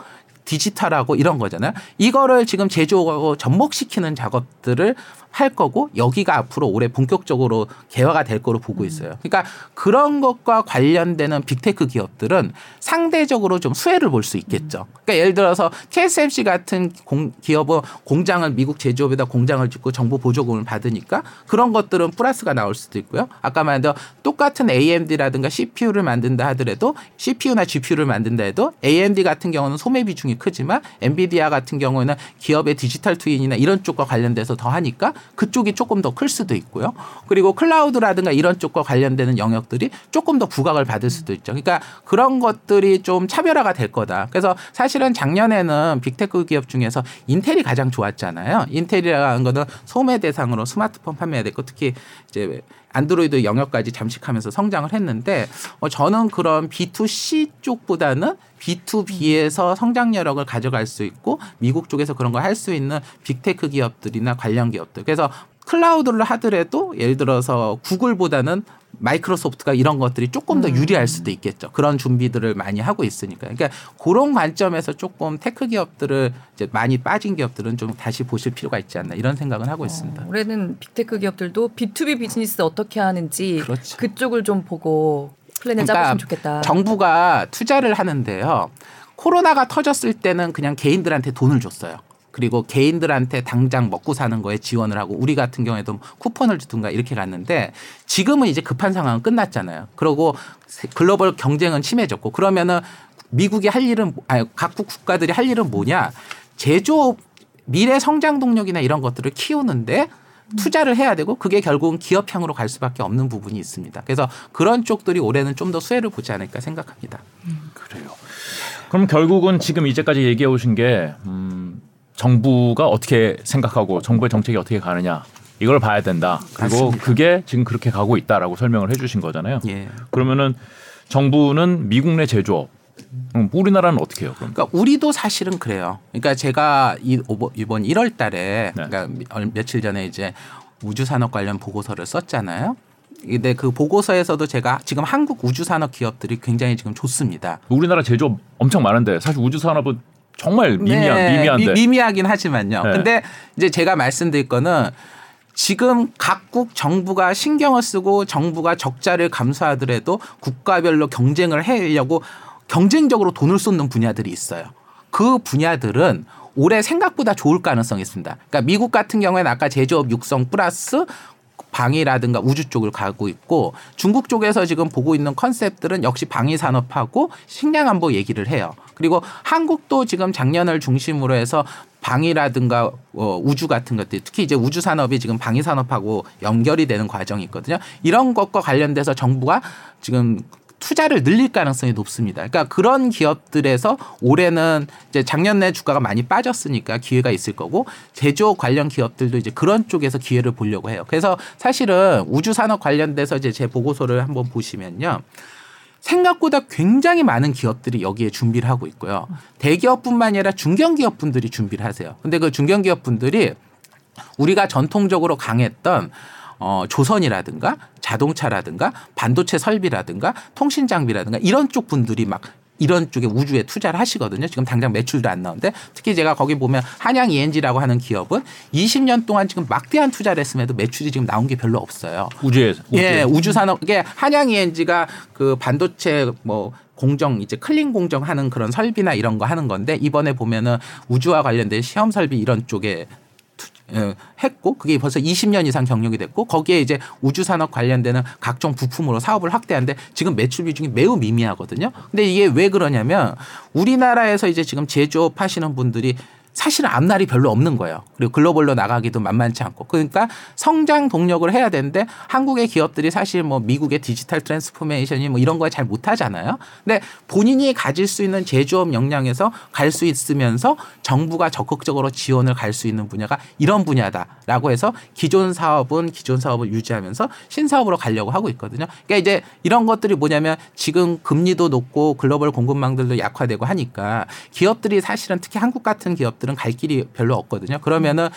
디지털하고 이런 거잖아요. 이거를 지금 제조하고 접목시키는 작업들을 할 거고 여기가 앞으로 올해 본격적으로 개화가 될 거로 보고 있어요. 그러니까 그런 것과 관련되는 big tech 기업들은 상대적으로 좀 수혜를 볼 수 있겠죠. 그러니까 예를 들어서 TSMC 같은 공, 기업은 공장을 미국 제조업에다 공장을 짓고 정부 보조금을 받으니까 그런 것들은 플러스가 나올 수도 있고요. 아까 말한 똑같은 AMD라든가 CPU를 만든다 하더라도 CPU나 GPU를 만든다 해도 AMD 같은 경우는 소매 비중이 크지만 엔비디아 같은 경우는 기업의 digital twin이나 이런 쪽과 관련돼서 더 하니까 그쪽이 조금 더 클 수도 있고요. 그리고 cloud라든가 이런 쪽과 관련되는 영역들이 조금 더 부각을 받을 수도 있죠. 그러니까 그런 것들이 좀 차별화가 될 거다. 그래서 사실은 작년에는 big tech 기업 중에서 인텔이 가장 좋았잖아요. 인텔이라는 거는 소매 대상으로 스마트폰 판매가 됐고 특히 이제 안드로이드 영역까지 잠식하면서 성장을 했는데 어, 저는 그런 B2C 쪽보다는 B2B에서 성장 여력을 가져갈 수 있고 미국 쪽에서 그런 걸 할 수 있는 big tech 기업들이나 관련 기업들. 그래서 cloud를 하더라도 예를 들어서 구글보다는 마이크로소프트가 이런 것들이 조금 더 유리할 수도 있겠죠. 그런 준비들을 많이 하고 있으니까. 그러니까 그런 관점에서 조금 tech 기업들을 이제 많이 빠진 기업들은 좀 다시 보실 필요가 있지 않나 이런 생각은 하고 있습니다. 어, 올해는 big tech 기업들도 B2B 비즈니스 어떻게 하는지 그렇죠. 그쪽을 좀 보고 플랜을 그러니까 짜봤으면 좋겠다. 정부가 투자를 하는데요. 코로나가 터졌을 때는 그냥 개인들한테 돈을 줬어요. 그리고 개인들한테 당장 먹고 사는 거에 지원을 하고 우리 같은 경우에도 쿠폰을 주든가 이렇게 갔는데 지금은 이제 급한 상황은 끝났잖아요. 그리고 글로벌 경쟁은 심해졌고 그러면은 미국이 할 일은 아니 각국 국가들이 할 일은 뭐냐? 제조업 미래 성장 동력이나 이런 것들을 키우는데 투자를 해야 되고 그게 결국은 기업향으로 갈 수밖에 없는 부분이 있습니다. 그래서 그런 쪽들이 올해는 좀 더 수혜를 보지 않을까 생각합니다. 그래요. 그럼 결국은 지금 이제까지 얘기해 오신 게 음, 정부가 어떻게 생각하고 정부의 정책이 어떻게 가느냐 이걸 봐야 된다. 그리고 맞습니다. 그게 지금 그렇게 가고 있다라고 설명을 해주신 거잖아요. 예. 그러면은 정부는 미국 내 제조업, 음, 우리나라는 어떻게 해요? 그럼? 그러니까 우리도 사실은 그래요. 그러니까 제가 이- 이번 1월 달에 네. 그러니까 며칠 전에 이제 우주산업 관련 보고서를 썼잖아요. 근데 그 보고서에서도 제가 지금 한국 우주산업 기업들이 굉장히 지금 좋습니다. 우리나라 제조업 엄청 많은데 사실 우주 산업은 정말 미미한 네, 미미한데 미, 미하긴 하지만요. 네. 근데 이제 제가 말씀드릴 거는 지금 각국 정부가 신경을 쓰고 정부가 적자를 감수하더라도 국가별로 경쟁을 하려고 경쟁적으로 돈을 쏟는 분야들이 있어요. 그 분야들은 올해 생각보다 좋을 가능성이 있습니다. 그러니까 미국 같은 경우에는 아까 제조업 육성 플러스 방위라든가 우주 쪽을 가고 있고 중국 쪽에서 지금 보고 있는 컨셉들은 역시 방위 산업하고 식량 안보 얘기를 해요. 그리고 한국도 지금 작년을 중심으로 해서 방위라든가 어, 우주 같은 것들 특히 이제 우주 산업이 지금 방위 산업하고 연결이 되는 과정이 있거든요. 이런 것과 관련돼서 정부가 지금 투자를 늘릴 가능성이 높습니다. 그러니까 그런 기업들에서 올해는 이제 작년에 주가가 많이 빠졌으니까 기회가 있을 거고 제조업 관련 기업들도 이제 그런 쪽에서 기회를 보려고 해요. 그래서 사실은 우주 산업 관련돼서 이제 제 보고서를 한번 보시면요. 생각보다 굉장히 많은 기업들이 여기에 준비를 하고 있고요. 대기업뿐만 아니라 중견기업 분들이 준비를 하세요. 근데 그 중견기업 분들이 우리가 전통적으로 강했던 어, 조선이라든가 자동차라든가 반도체 설비라든가 통신 장비라든가 이런 쪽 분들이 막 이런 쪽에 우주에 투자를 하시거든요. 지금 당장 매출도 안 나오는데 특히 제가 거기 보면 한양 ENG라고 하는 기업은 20년 동안 지금 막대한 투자를 했음에도 매출이 지금 나온 게 별로 없어요. 우주에서 예, 우주 산업 이게 한양 ENG가 그 반도체 뭐 공정 이제 clean 공정 하는 그런 설비나 이런 거 하는 건데 이번에 보면은 우주와 관련된 시험 설비 이런 쪽에 예, 했고 그게 벌써 20년 이상 경력이 됐고 거기에 이제 우주 산업 관련되는 각종 부품으로 사업을 확대하는데 지금 매출 비중이 매우 미미하거든요. 근데 이게 왜 그러냐면 우리나라에서 이제 지금 제조업 하시는 분들이 사실은 앞날이 별로 없는 거예요. 그리고 글로벌로 나가기도 만만치 않고. 그러니까 성장 동력을 해야 되는데 한국의 기업들이 사실 뭐 미국의 digital transformation이 뭐 이런 거에 잘 못하잖아요. 근데 본인이 가질 수 있는 제조업 역량에서 갈 수 있으면서 정부가 적극적으로 지원을 갈 수 있는 분야가 이런 분야다라고 해서 기존 사업은 기존 사업을 유지하면서 신사업으로 가려고 하고 있거든요. 그러니까 이제 이런 것들이 뭐냐면 지금 금리도 높고 글로벌 공급망들도 약화되고 하니까 기업들이 사실은 특히 한국 같은 기업 기업들은 갈 길이 별로 없거든요. 그러면은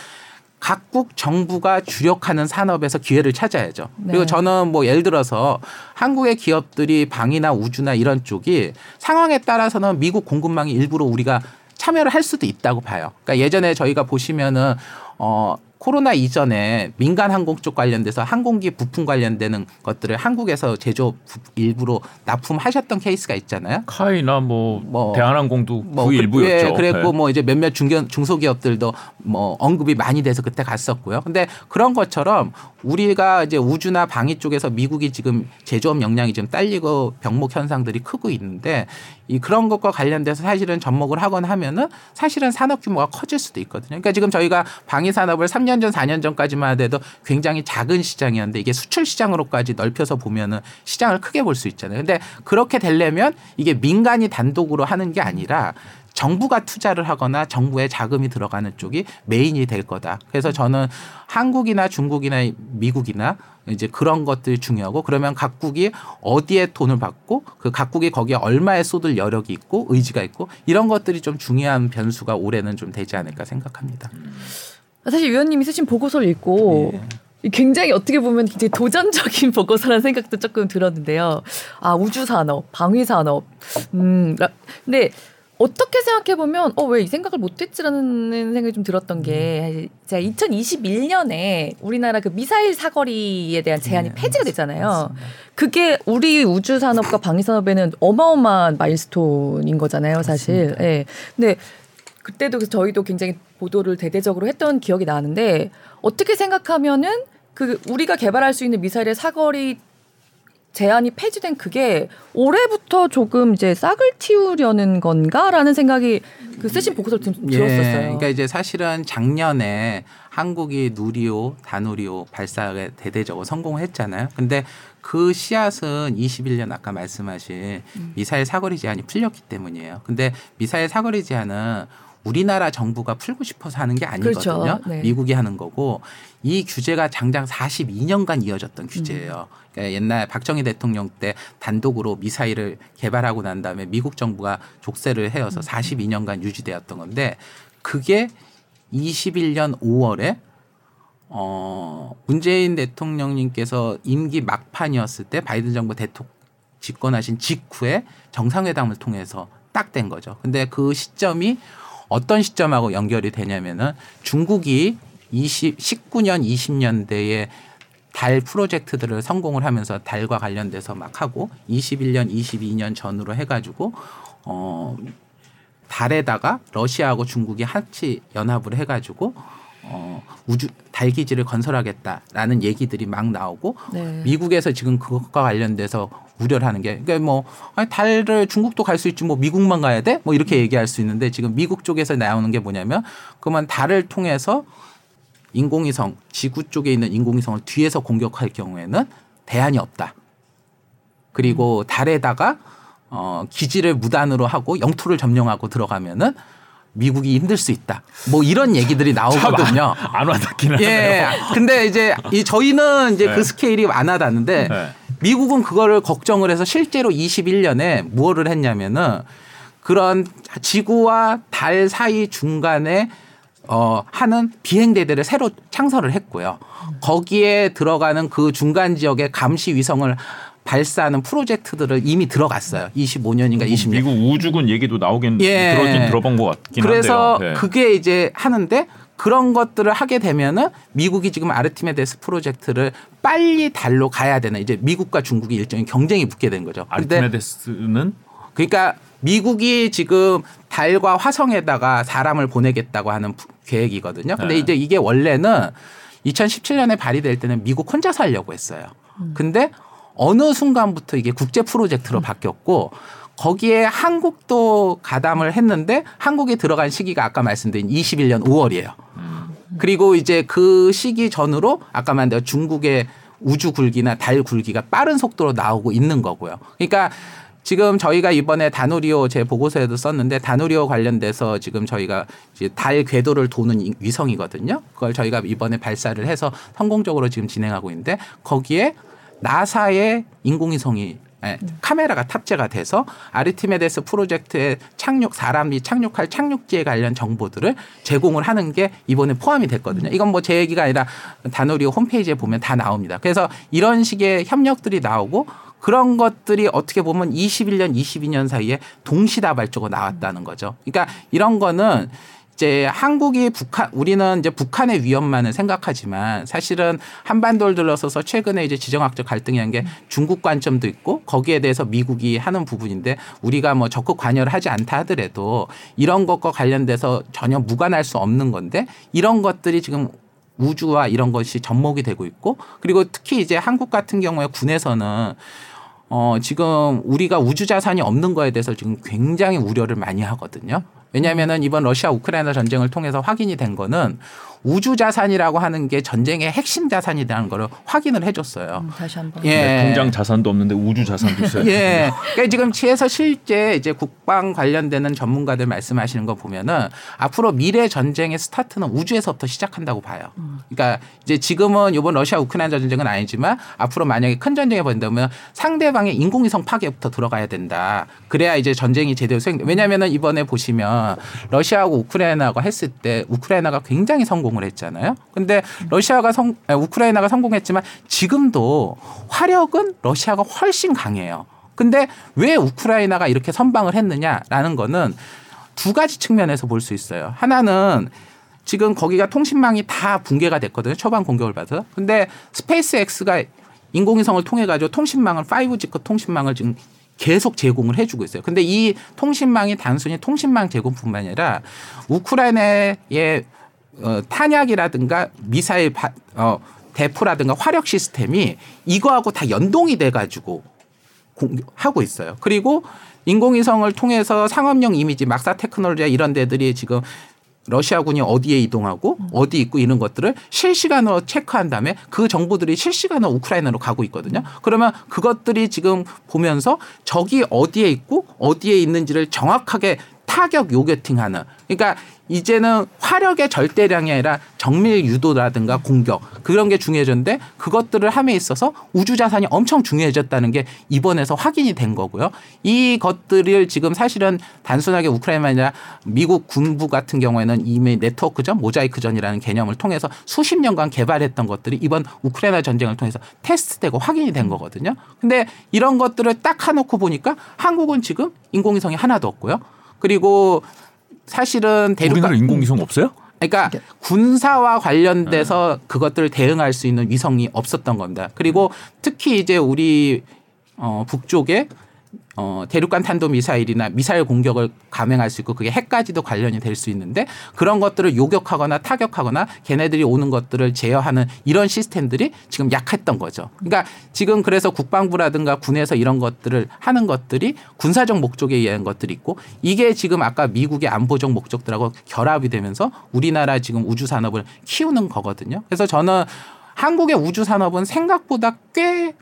각국 정부가 주력하는 산업에서 기회를 찾아야죠. 네. 그리고 저는 뭐 예를 들어서 한국의 기업들이 방이나 우주나 이런 쪽이 상황에 따라서는 미국 공급망이 일부러 우리가 참여를 할 수도 있다고 봐요. 그러니까 예전에 저희가 보시면은 어 코로나 이전에 민간 항공 쪽 관련돼서 항공기 부품 관련되는 것들을 한국에서 제조 일부로 납품하셨던 케이스가 있잖아요. 카이나 뭐, 뭐 대한항공도 뭐그 일부였죠. 예, 그랬고 네. 뭐 이제 몇몇 중견 중소기업들도 뭐 언급이 많이 돼서 그때 갔었고요. 근데 그런 것처럼 우리가 이제 우주나 방위 쪽에서 미국이 지금 제조업 역량이 좀 딸리고 병목 현상들이 크고 있는데 이 그런 것과 관련돼서 사실은 접목을 하거나 하면은 사실은 산업 규모가 커질 수도 있거든요. 그러니까 지금 저희가 방위 산업을 3년 전, 4년 전까지만 해도 굉장히 작은 시장이었는데 이게 수출 시장으로까지 넓혀서 보면은 시장을 크게 볼 수 있잖아요. 근데 그렇게 되려면 이게 민간이 단독으로 하는 게 아니라 정부가 투자를 하거나 정부의 자금이 들어가는 쪽이 메인이 될 거다. 그래서 저는 한국이나 중국이나 미국이나 이제 그런 것들이 중요하고 그러면 각국이 어디에 돈을 받고 그 각국이 거기에 얼마에 쏟을 여력이 있고 의지가 있고 이런 것들이 좀 중요한 변수가 올해는 좀 되지 않을까 생각합니다. 사실 위원님이 쓰신 보고서를 읽고 예. 굉장히 어떻게 보면 굉장히 도전적인 보고서라는 생각도 조금 들었는데요. 아 우주 산업, 방위 산업. 음, 근데 어떻게 생각해 보면 어 왜 이 생각을 못했지라는 생각이 좀 들었던 게 제가 2021년에 우리나라 그 미사일 사거리에 대한 제한이 네, 폐지가 됐잖아요. 맞습니다. 그게 우리 우주 산업과 방위 산업에는 어마어마한 마일스톤인 거잖아요, 사실. 예. 네. 근데 그때도 저희도 굉장히 보도를 대대적으로 했던 기억이 나는데 어떻게 생각하면은 그 우리가 개발할 수 있는 미사일의 사거리 제한이 폐지된 그게 올해부터 조금 이제 싹을 틔우려는 건가라는 생각이 그 쓰신 보고서를 좀 예, 들었었어요. 그러니까 이제 사실은 작년에 한국이 누리호, 다누리호 발사에 대대적으로 성공했잖아요. 근데 그 씨앗은 21년 아까 말씀하신 음. 미사일 사거리 제한이 풀렸기 때문이에요. 근데 미사일 사거리 제한은 우리나라 정부가 풀고 싶어서 하는 게 아니거든요. 그렇죠. 네. 미국이 하는 거고 이 규제가 장장 42년간 이어졌던 규제예요. 음. 그러니까 옛날 박정희 대통령 때 단독으로 미사일을 개발하고 난 다음에 미국 정부가 족쇄를 해어서 42년간 음. 유지되었던 건데 그게 21년 5월에 어 문재인 대통령님께서 임기 막판이었을 때 바이든 정부 대통령 집권하신 직후에 정상회담을 통해서 딱 된 거죠. 근데 그 시점이 어떤 시점하고 연결이 되냐면은 중국이 20, 19년 20년대에 달 프로젝트들을 성공을 하면서 달과 관련돼서 막 하고 21년 22년 전으로 해가지고 어 달에다가 러시아하고 중국이 같이 연합을 해가지고 어, 우주 달 기지를 건설하겠다라는 얘기들이 막 나오고 네. 미국에서 지금 그것과 관련돼서 우려를 하는 게 그러니까 뭐 아니, 달을 중국도 갈 수 있지 뭐 미국만 가야 돼? 뭐 이렇게 얘기할 수 있는데 지금 미국 쪽에서 나오는 게 뭐냐면 그러면 달을 통해서 인공위성 지구 쪽에 있는 인공위성을 뒤에서 공격할 경우에는 대안이 없다. 그리고 달에다가 어 기지를 무단으로 하고 영토를 점령하고 들어가면은 미국이 힘들 수 있다. 뭐 이런 얘기들이 나오거든요. 안 와닿긴 하네요. 예. 근데 이제 이 저희는 이제 네. 그 스케일이 안 하다는데 네. 미국은 그거를 걱정을 해서 실제로 21년에 무엇을 했냐면은 그런 지구와 달 사이 중간에 어 하는 비행대들을 새로 창설을 했고요. 거기에 들어가는 그 중간 지역의 감시 위성을 발사하는 프로젝트들을 이미 들어갔어요. 25년인가 20년. 미국 우주군 얘기도 나오긴 예. 들었긴 들어본 것 같긴 그래서 한데요. 네. 그게 이제 하는데 그런 것들을 하게 되면은 미국이 지금 아르티메데스 프로젝트를 빨리 달로 가야 되는 이제 미국과 중국이 일종의 경쟁이 붙게 된 거죠. 근데 아르티메데스는 그러니까 미국이 지금 달과 화성에다가 사람을 보내겠다고 하는 부- 계획이거든요. 근데 네. 이제 이게 원래는 2017년에 발의될 때는 미국 혼자서 하려고 했어요. 근데 어느 순간부터 이게 국제 프로젝트로 바뀌었고 거기에 한국도 가담을 했는데 한국이 들어간 시기가 아까 말씀드린 21년 5월이에요. 그리고 이제 그 시기 전으로 아까 말한 대로 중국의 우주 굴기나 달 굴기가 빠른 속도로 나오고 있는 거고요. 그러니까 지금 저희가 이번에 다누리오 제 보고서에도 썼는데 다누리오 관련돼서 지금 저희가 이제 달 궤도를 도는 이- 위성이거든요. 그걸 저희가 이번에 발사를 해서 성공적으로 지금 진행하고 있는데 거기에 나사의 인공위성이 예, 카메라가 탑재가 돼서 아르티메데스 프로젝트의 착륙 사람이 착륙할 착륙지에 관련 정보들을 제공을 하는 게 이번에 포함이 됐거든요. 이건 뭐 제 얘기가 아니라 다누리 홈페이지에 보면 다 나옵니다. 그래서 이런 식의 협력들이 나오고 그런 것들이 어떻게 보면 21년, 22년 사이에 동시다발적으로 나왔다는 거죠. 그러니까 이런 거는 이제 한국이 북한 우리는 이제 북한의 위협만을 생각하지만 사실은 한반도를 들어서서 최근에 이제 지정학적 갈등이 한 게 중국 관점도 있고 거기에 대해서 미국이 하는 부분인데 우리가 뭐 적극 관여를 하지 않다 하더라도 이런 것과 관련돼서 전혀 무관할 수 없는 건데 이런 것들이 지금 우주와 이런 것이 접목이 되고 있고 그리고 특히 이제 한국 같은 경우에 군에서는 어, 지금 우리가 우주 자산이 없는 거에 대해서 지금 굉장히 우려를 많이 하거든요. 왜냐하면은 이번 러시아 우크라이나 전쟁을 통해서 확인이 된 거는 우주 자산이라고 하는 게 전쟁의 핵심 자산이라는 거를 확인을 해줬어요. 음, 다시 한번. 예. 네, 통장 자산도 없는데 우주 자산도 있어요. 예. 그러니까 지금 치에서 실제 이제 국방 관련되는 전문가들 말씀하시는 거 보면은 앞으로 미래 전쟁의 스타트는 우주에서부터 시작한다고 봐요. 그러니까 이제 지금은 이번 러시아 우크라이나 전쟁은 아니지만 앞으로 만약에 큰 전쟁이 벌인다면 상대방의 인공위성 파괴부터 들어가야 된다. 그래야 이제 전쟁이 제대로 수행. 왜냐하면은 이번에 보시면 러시아하고 우크라이나가 했을 때 우크라이나가 굉장히 성공 을 했잖아요. 근데 러시아가 성 아, 우크라이나가 성공했지만 지금도 화력은 러시아가 훨씬 강해요. 근데 왜 우크라이나가 이렇게 선방을 했느냐라는 거는 두 가지 측면에서 볼 수 있어요. 하나는 지금 거기가 통신망이 다 붕괴가 됐거든요. 초반 공격을 받아서. 근데 SpaceX가 인공위성을 통해 가지고 통신망을 5G급 통신망을 지금 계속 제공을 해주고 있어요. 근데 이 통신망이 단순히 통신망 제공뿐만 아니라 우크라이나의 어, 탄약이라든가 미사일 바, 어, 대포라든가 화력 시스템이 이거하고 다 연동이 돼 가지고 하고 있어요. 그리고 인공위성을 통해서 상업용 이미지, 막사 테크놀로지 이런 데들이 지금 러시아군이 어디에 이동하고 어디 있고 이런 것들을 실시간으로 체크한 다음에 그 정보들이 실시간으로 우크라이나로 가고 있거든요. 그러면 그것들이 지금 보면서 적이 어디에 있고 어디에 있는지를 정확하게 타격 요게팅하는 그러니까 이제는 화력의 절대량이 아니라 정밀 유도라든가 공격 그런 게 중요해졌는데 그것들을 함에 있어서 우주 자산이 엄청 중요해졌다는 게 이번에서 확인이 된 거고요. 이 것들을 지금 사실은 단순하게 우크라이나가 아니라 미국 군부 같은 경우에는 이미 네트워크전, 모자이크전이라는 개념을 통해서 수십 년간 개발했던 것들이 이번 우크라이나 전쟁을 통해서 테스트되고 확인이 된 거거든요. 근데 이런 것들을 딱 해놓고 보니까 한국은 지금 인공위성이 하나도 없고요. 그리고 사실은 대륙 우리나라 인공위성 없어요? 그러니까 군사와 관련돼서 그것들을 대응할 수 있는 위성이 없었던 겁니다. 그리고 특히 이제 우리 어 북쪽에 어, 대륙간 탄도 미사일이나 미사일 공격을 감행할 수 있고 그게 핵까지도 관련이 될 수 있는데 그런 것들을 요격하거나 타격하거나 걔네들이 오는 것들을 제어하는 이런 시스템들이 지금 약했던 거죠. 그러니까 지금 그래서 국방부라든가 군에서 이런 것들을 하는 것들이 군사적 목적에 의한 것들이 있고 이게 지금 아까 미국의 안보적 목적들하고 결합이 되면서 우리나라 지금 우주 산업을 키우는 거거든요. 그래서 저는 한국의 우주 산업은 생각보다 꽤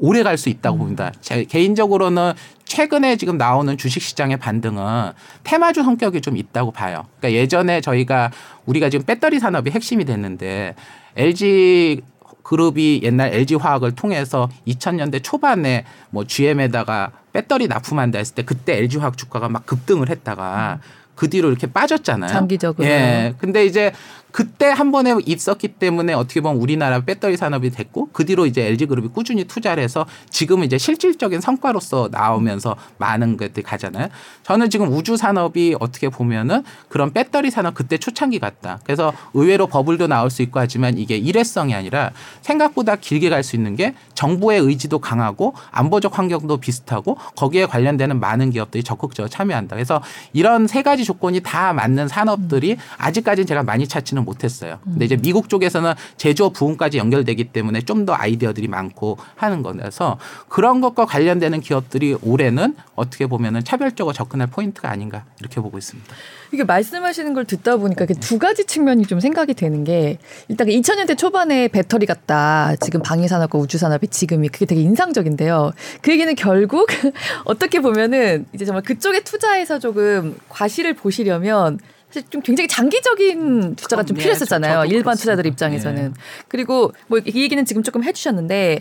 오래 갈 수 있다고 봅니다. 제 개인적으로는 최근에 지금 나오는 주식 시장의 반등은 테마주 성격이 좀 있다고 봐요. 그러니까 예전에 저희가 우리가 지금 배터리 산업이 핵심이 됐는데 LG 그룹이 옛날 LG 화학을 통해서 2000년대 초반에 뭐 GM에다가 배터리 납품한다 했을 때 그때 LG 화학 주가가 막 급등을 했다가 그 뒤로 이렇게 빠졌잖아요. 장기적으로. 예. 근데 이제 그때 한 번에 있었기 때문에 어떻게 보면 우리나라 배터리 산업이 됐고 그 뒤로 이제 LG 그룹이 꾸준히 투자를 해서 지금은 이제 실질적인 성과로서 나오면서 많은 것들이 가잖아요. 저는 지금 우주 산업이 어떻게 보면은 그런 배터리 산업 그때 초창기 같다. 그래서 의외로 버블도 나올 수 있고 하지만 이게 일회성이 아니라 생각보다 길게 갈 수 있는 게 정부의 의지도 강하고 안보적 환경도 비슷하고 거기에 관련되는 많은 기업들이 적극적으로 참여한다. 그래서 이런 세 가지 조건이 다 맞는 산업들이 아직까지는 제가 많이 찾지는 못했어요. 근데 이제 미국 쪽에서는 제조업 부분까지 연결되기 때문에 좀 더 아이디어들이 많고 하는 거라서 그런 것과 관련되는 기업들이 올해는 어떻게 보면은 차별적으로 접근할 포인트가 아닌가 이렇게 보고 있습니다. 이게 말씀하시는 걸 듣다 보니까 이게 두 가지 측면이 좀 생각이 되는 게 일단 2000년대 초반에 배터리 같다. 지금 방위 산업과 우주 산업이 지금이 그게 되게 인상적인데요. 그 얘기는 결국 어떻게 보면은 이제 정말 그쪽에 투자해서 조금 과실을 보시려면 사실 좀 굉장히 장기적인 투자가 좀 네, 필요했었잖아요. 저도 일반 그렇습니다. 투자들 입장에서는. 네. 그리고 뭐 이 얘기는 지금 조금 해주셨는데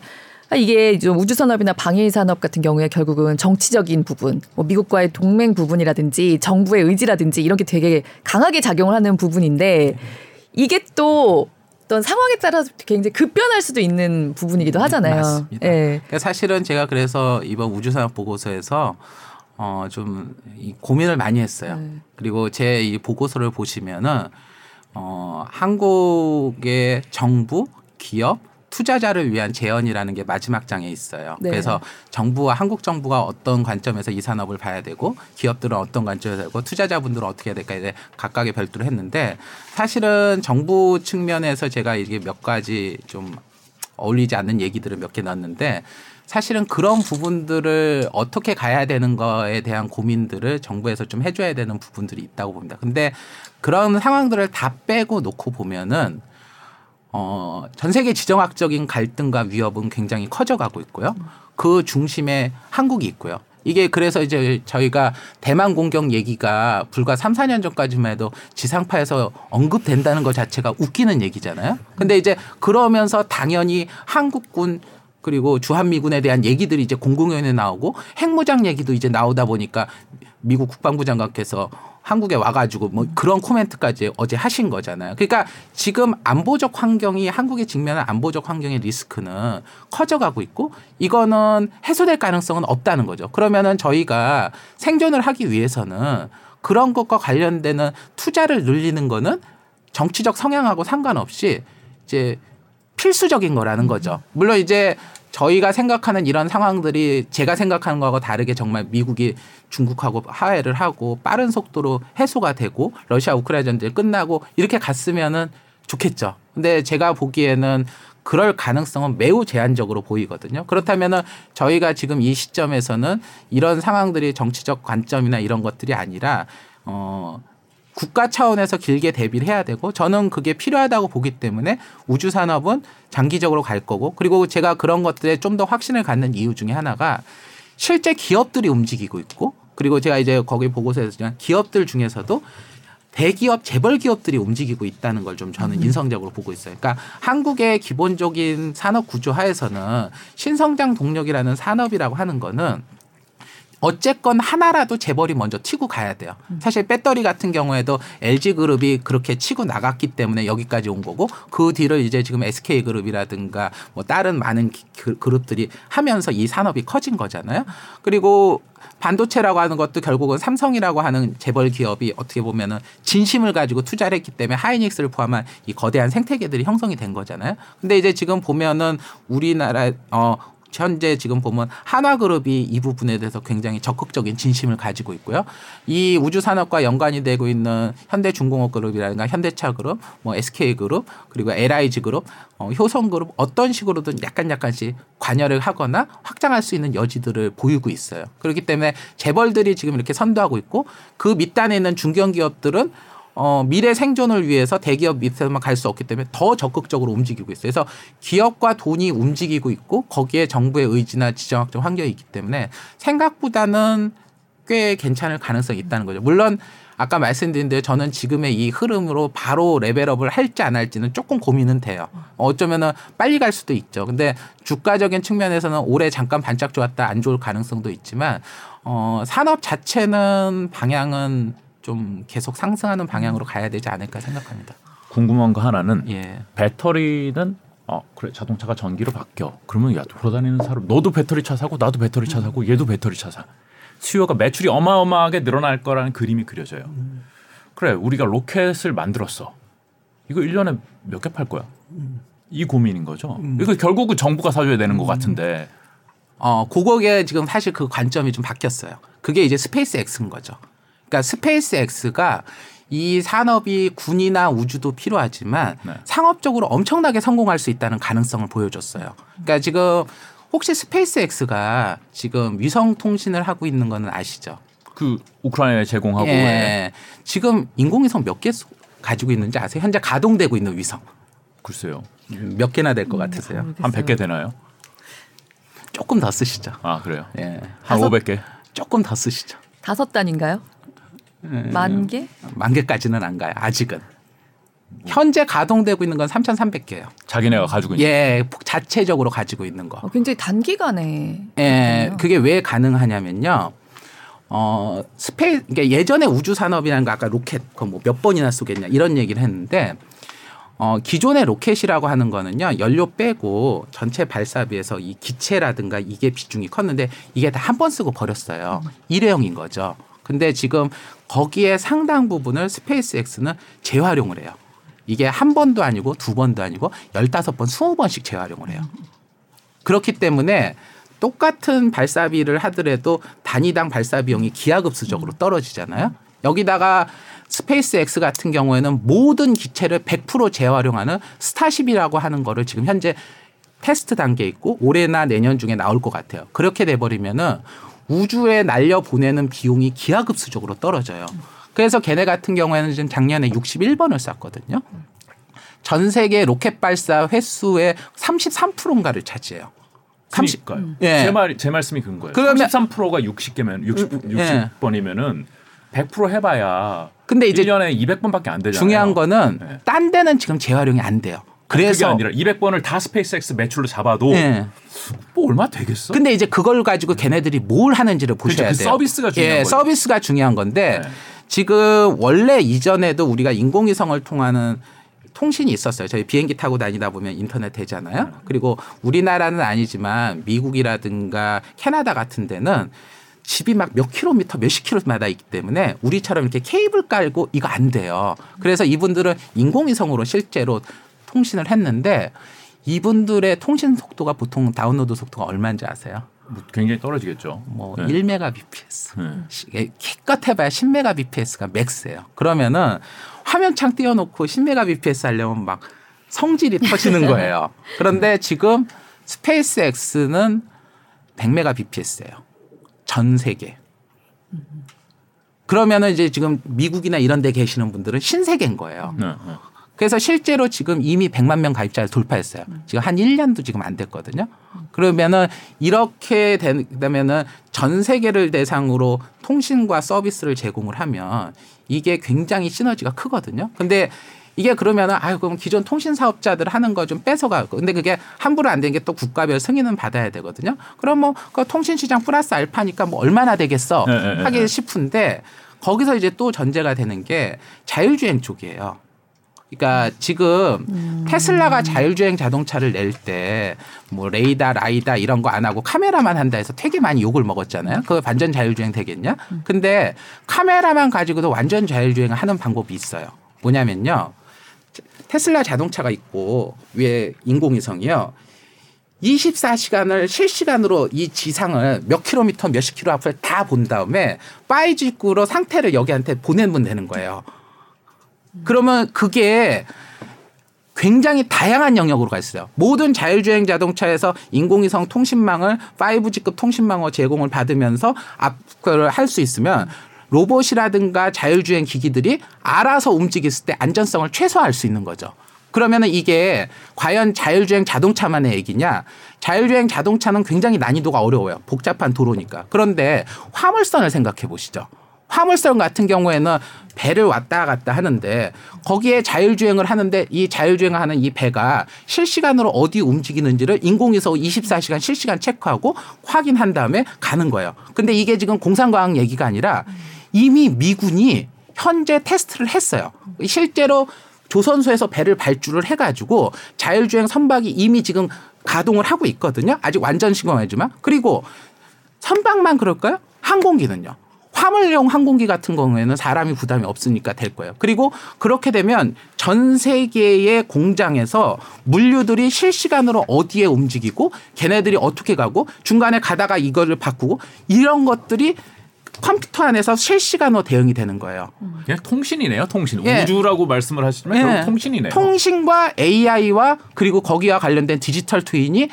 아, 이게 좀 우주 산업이나 방위 산업 같은 경우에 결국은 정치적인 부분, 뭐 미국과의 동맹 부분이라든지 정부의 의지라든지 이런 게 되게 강하게 작용을 하는 부분인데 이게 또 어떤 상황에 따라서 굉장히 급변할 수도 있는 부분이기도 하잖아요. 맞습니다. 예. 그러니까 사실은 제가 그래서 이번 우주산업 보고서에서 어 좀 이 고민을 많이 했어요. 네. 그리고 제 이 보고서를 보시면은 어 한국의 정부, 기업, 투자자를 위한 제언이라는 게 마지막 장에 있어요. 네. 그래서 정부와 한국 정부가 어떤 관점에서 이 산업을 봐야 되고 기업들은 어떤 관점에서 되고 투자자분들은 어떻게 해야 될까 이제 각각의 별도로 했는데 사실은 정부 측면에서 제가 이게 몇 가지 좀 어울리지 않는 얘기들을 몇 개 넣었는데 사실은 그런 부분들을 어떻게 가야 되는 거에 대한 고민들을 정부에서 좀 해줘야 되는 부분들이 있다고 봅니다. 근데 그런 상황들을 다 빼고 놓고 보면은 어, 전 세계 지정학적인 갈등과 위협은 굉장히 커져가고 있고요. 그 중심에 한국이 있고요. 이게 그래서 이제 저희가 대만 공격 얘기가 불과 3, 4년 전까지만 해도 지상파에서 언급된다는 것 자체가 웃기는 얘기잖아요. 근데 이제 그러면서 당연히 한국군 그리고 주한미군에 대한 얘기들이 이제 공공연히 나오고 핵무장 얘기도 이제 나오다 보니까 미국 국방부 장관께서 한국에 와가지고 뭐 그런 코멘트까지 어제 하신 거잖아요. 그러니까 지금 안보적 환경이 한국이 직면한 안보적 환경의 리스크는 커져가고 있고 이거는 해소될 가능성은 없다는 거죠. 그러면은 저희가 생존을 하기 위해서는 그런 것과 관련되는 투자를 늘리는 거는 정치적 성향하고 상관없이 이제 필수적인 거라는 거죠. 물론 이제 저희가 생각하는 이런 상황들이 제가 생각하는 거하고 다르게 정말 미국이 중국하고 화해를 하고 빠른 속도로 해소가 되고 러시아 우크라이나 전쟁이 끝나고 이렇게 갔으면은 좋겠죠. 근데 제가 보기에는 그럴 가능성은 매우 제한적으로 보이거든요. 그렇다면은 저희가 지금 이 시점에서는 이런 상황들이 정치적 관점이나 이런 것들이 아니라 어 국가 차원에서 길게 대비를 해야 되고 저는 그게 필요하다고 보기 때문에 우주 산업은 장기적으로 갈 거고 그리고 제가 그런 것들에 좀 더 확신을 갖는 이유 중에 하나가 실제 기업들이 움직이고 있고 그리고 제가 이제 거기 보고서에서 기업들 중에서도 대기업 재벌 기업들이 움직이고 있다는 걸 좀 저는 인성적으로 보고 있어요. 그러니까 한국의 기본적인 산업 구조 하에서는 신성장 동력이라는 산업이라고 하는 거는 어쨌건 하나라도 재벌이 먼저 튀고 가야 돼요. 사실 배터리 같은 경우에도 LG 그룹이 그렇게 치고 나갔기 때문에 여기까지 온 거고 그 뒤를 이제 지금 SK 그룹이라든가 뭐 다른 많은 기- 그- 그룹들이 하면서 이 산업이 커진 거잖아요. 그리고 반도체라고 하는 것도 결국은 삼성이라고 하는 재벌 기업이 어떻게 보면은 진심을 가지고 투자를 했기 때문에 하이닉스를 포함한 이 거대한 생태계들이 형성이 된 거잖아요. 근데 이제 지금 보면은 우리나라 어 현재 지금 보면 한화그룹이 이 부분에 대해서 굉장히 적극적인 진심을 가지고 있고요. 이 우주 산업과 연관이 되고 있는 현대중공업그룹이라든가 현대차그룹, 뭐 SK그룹 그리고 LIG그룹, 어, 효성그룹 어떤 식으로든 약간 약간씩 관여를 하거나 확장할 수 있는 여지들을 보이고 있어요. 그렇기 때문에 재벌들이 지금 이렇게 선도하고 있고 그 밑단에 있는 중견기업들은 어, 미래 생존을 위해서 대기업 밑에만 갈 수 없기 때문에 더 적극적으로 움직이고 있어요. 그래서 기업과 돈이 움직이고 있고 거기에 정부의 의지나 지정학적 환경이 있기 때문에 생각보다는 꽤 괜찮을 가능성이 있다는 거죠. 물론 아까 말씀드린 대로 저는 지금의 이 흐름으로 바로 레벨업을 할지 안 할지는 조금 고민은 돼요. 어쩌면은 빨리 갈 수도 있죠. 근데 주가적인 측면에서는 올해 잠깐 반짝 좋았다 안 좋을 가능성도 있지만 어, 산업 자체는 방향은 좀 계속 상승하는 방향으로 가야 되지 않을까 생각합니다. 궁금한 거 하나는 예. 배터리는 어 그래 자동차가 전기로 바뀌어 그러면 야 돌아다니는 사람 너도 배터리 차 사고 나도 배터리 차 사고 얘도 배터리 차 사. 수요가 매출이 어마어마하게 늘어날 거라는 그림이 그려져요. 그래 우리가 로켓을 만들었어. 이거 1년에 몇 개 팔 거야? 이 고민인 거죠. 이거 결국은 정부가 사줘야 되는 것 같은데 어, 그거에 지금 사실 그 관점이 좀 바뀌었어요. 그게 이제 SpaceX인 거죠. 그러니까 SpaceX가 이 산업이 군이나 우주도 필요하지만 네. 상업적으로 엄청나게 성공할 수 있다는 가능성을 보여줬어요. 그러니까 지금 혹시 SpaceX가 지금 위성 통신을 하고 있는 거는 아시죠? 그 우크라이나에 제공하고 예. 지금 인공위성 몇 개 가지고 있는지 아세요? 현재 가동되고 있는 위성 글쎄요 몇 개나 될 것 같으세요? 한 100개 되나요? 조금 더 쓰시죠. 아 그래요? 예. 한 다섯- 500개. 조금 더 쓰시죠. 다섯 단인가요? 만 개? 만 개까지는 안 가요. 아직은. 현재 가동되고 있는 건 3,300개예요. 자기네가 가지고 있는 예, 자체적으로 가지고 있는 거. 어, 굉장히 단기간에. 예, 그렇군요. 그게 왜 가능하냐면요. 어, 스페이, 그러니까 예전에 우주 산업이라는 거 아까 로켓 그뭐 몇 번이나 쏘겠냐 이런 얘기를 했는데 어, 기존의 로켓이라고 하는 거는요, 연료 빼고 전체 발사비에서 이 기체라든가 이게 비중이 컸는데 이게 다 한 번 쓰고 버렸어요. 일회용인 거죠. 근데 지금 거기에 상당 부분을 SpaceX는 재활용을 해요. 이게 한 번도 아니고 두 번도 아니고 열다섯 번, 스무 번씩 재활용을 해요. 그렇기 때문에 똑같은 발사비를 하더라도 단위당 발사 비용이 기하급수적으로 떨어지잖아요. 여기다가 SpaceX 같은 경우에는 모든 기체를 100% 재활용하는 Starship이라고 하는 거를 지금 현재 테스트 단계에 있고 올해나 내년 중에 나올 것 같아요. 그렇게 돼 버리면은 우주에 날려 보내는 비용이 기하급수적으로 떨어져요. 그래서 걔네 같은 경우에는 지금 작년에 61번을 쐈거든요. 전 세계 로켓 발사 횟수의 33%인가를 차지해요. 30 그러니까요. 예. 제 말, 제 말씀이 그런 거예요. 그러면- 33%가 60개면 60, 음, 예. 60번이면은 100% 해봐야 근데 이제 1년에 200번밖에 안 되잖아요. 중요한 거는 네. 딴 데는 지금 재활용이 안 돼요. 그게 그래서 아니라 200번을 다 스페이스X 매출로 잡아도 예. 뭐 얼마 되겠어? 근데 이제 그걸 가지고 걔네들이 뭘 하는지를 보셔야 그렇죠. 그 돼요. 서비스가 중요한 예, 거죠. 서비스가 중요한 건데 네. 지금 원래 이전에도 우리가 인공위성을 통하는 통신이 있었어요. 저희 비행기 타고 다니다 보면 인터넷 되잖아요. 네. 그리고 우리나라는 아니지만 미국이라든가 캐나다 같은 데는 집이 막 몇 킬로미터 몇십 킬로마다 있기 때문에 우리처럼 이렇게 케이블 깔고 이거 안 돼요. 그래서 이분들은 인공위성으로 실제로 통신을 했는데 이분들의 통신 속도가 보통 다운로드 속도가 얼마인지 아세요? 뭐 굉장히 떨어지겠죠. 뭐 네. 1메가bps. 네. 기껏 해봐야 10메가bps가 max예요. 그러면은 화면창 띄워놓고 10메가bps 하려면 막 성질이 터지는 거예요. 그런데 지금 SpaceX는 100메가bps예요. 전 세계. 그러면은 이제 지금 미국이나 이런 데 계시는 분들은 신세계인 거예요. 네, 네. 그래서 실제로 지금 이미 100만 명 가입자를 돌파했어요. 지금 한 1년도 지금 안 됐거든요. 그러면은 이렇게 되면은 전 세계를 대상으로 통신과 서비스를 제공을 하면 이게 굉장히 시너지가 크거든요. 근데 이게 그러면은 아유 그럼 기존 통신 사업자들 하는 거 좀 뺏어가. 근데 그게 함부로 안 되는 게 또 국가별 승인은 받아야 되거든요. 그럼 뭐 그 통신 시장 플러스 알파니까 뭐 얼마나 되겠어 네, 네, 네, 하기 네. 싶은데 거기서 이제 또 전제가 되는 게 자율주행 쪽이에요. 그러니까 지금 테슬라가 자율주행 자동차를 낼 때 뭐 레이다, 라이다 이런 거 안 하고 카메라만 한다 해서 되게 많이 욕을 먹었잖아요. 그거 완전 자율주행 되겠냐? 근데 카메라만 가지고도 완전 자율주행을 하는 방법이 있어요. 뭐냐면요. 테슬라 자동차가 있고 위에 인공위성이요. 24시간을 실시간으로 이 지상을 몇 킬로미터 몇십 킬로 앞을 다 본 다음에 파이직구로 상태를 여기한테 보내면 되는 거예요. 그러면 그게 굉장히 다양한 영역으로 가 있어요. 모든 자율주행 자동차에서 인공위성 통신망을 5G급 통신망을 제공을 받으면서 앞을 할 수 있으면 로봇이라든가 자율주행 기기들이 알아서 움직였을 때 안전성을 최소화할 수 있는 거죠. 그러면은 이게 과연 자율주행 자동차만의 얘기냐? 자율주행 자동차는 굉장히 난이도가 어려워요. 복잡한 도로니까. 그런데 화물선을 생각해 보시죠. 화물선 같은 경우에는 배를 왔다 갔다 하는데 거기에 자율주행을 하는데 이 자율주행을 하는 이 배가 실시간으로 어디 움직이는지를 인공위성 24시간 실시간 체크하고 확인한 다음에 가는 거예요. 근데 이게 지금 공상과학 얘기가 아니라 이미 미군이 현재 테스트를 했어요. 실제로 조선소에서 배를 발주를 해가지고 자율주행 선박이 이미 지금 가동을 하고 있거든요. 아직 완전 시공하지만 그리고 선박만 그럴까요? 항공기는요. 화물용 항공기 같은 경우에는 사람이 부담이 없으니까 될 거예요. 그리고 그렇게 되면 전 세계의 공장에서 물류들이 실시간으로 어디에 움직이고 걔네들이 어떻게 가고 중간에 가다가 이거를 바꾸고 이런 것들이 컴퓨터 안에서 실시간으로 대응이 되는 거예요. 그냥 통신이네요, 통신. 예. 우주라고 말씀을 하시지만 결국 예. 통신이네요. 통신과 AI와 그리고 거기와 관련된 디지털 트윈이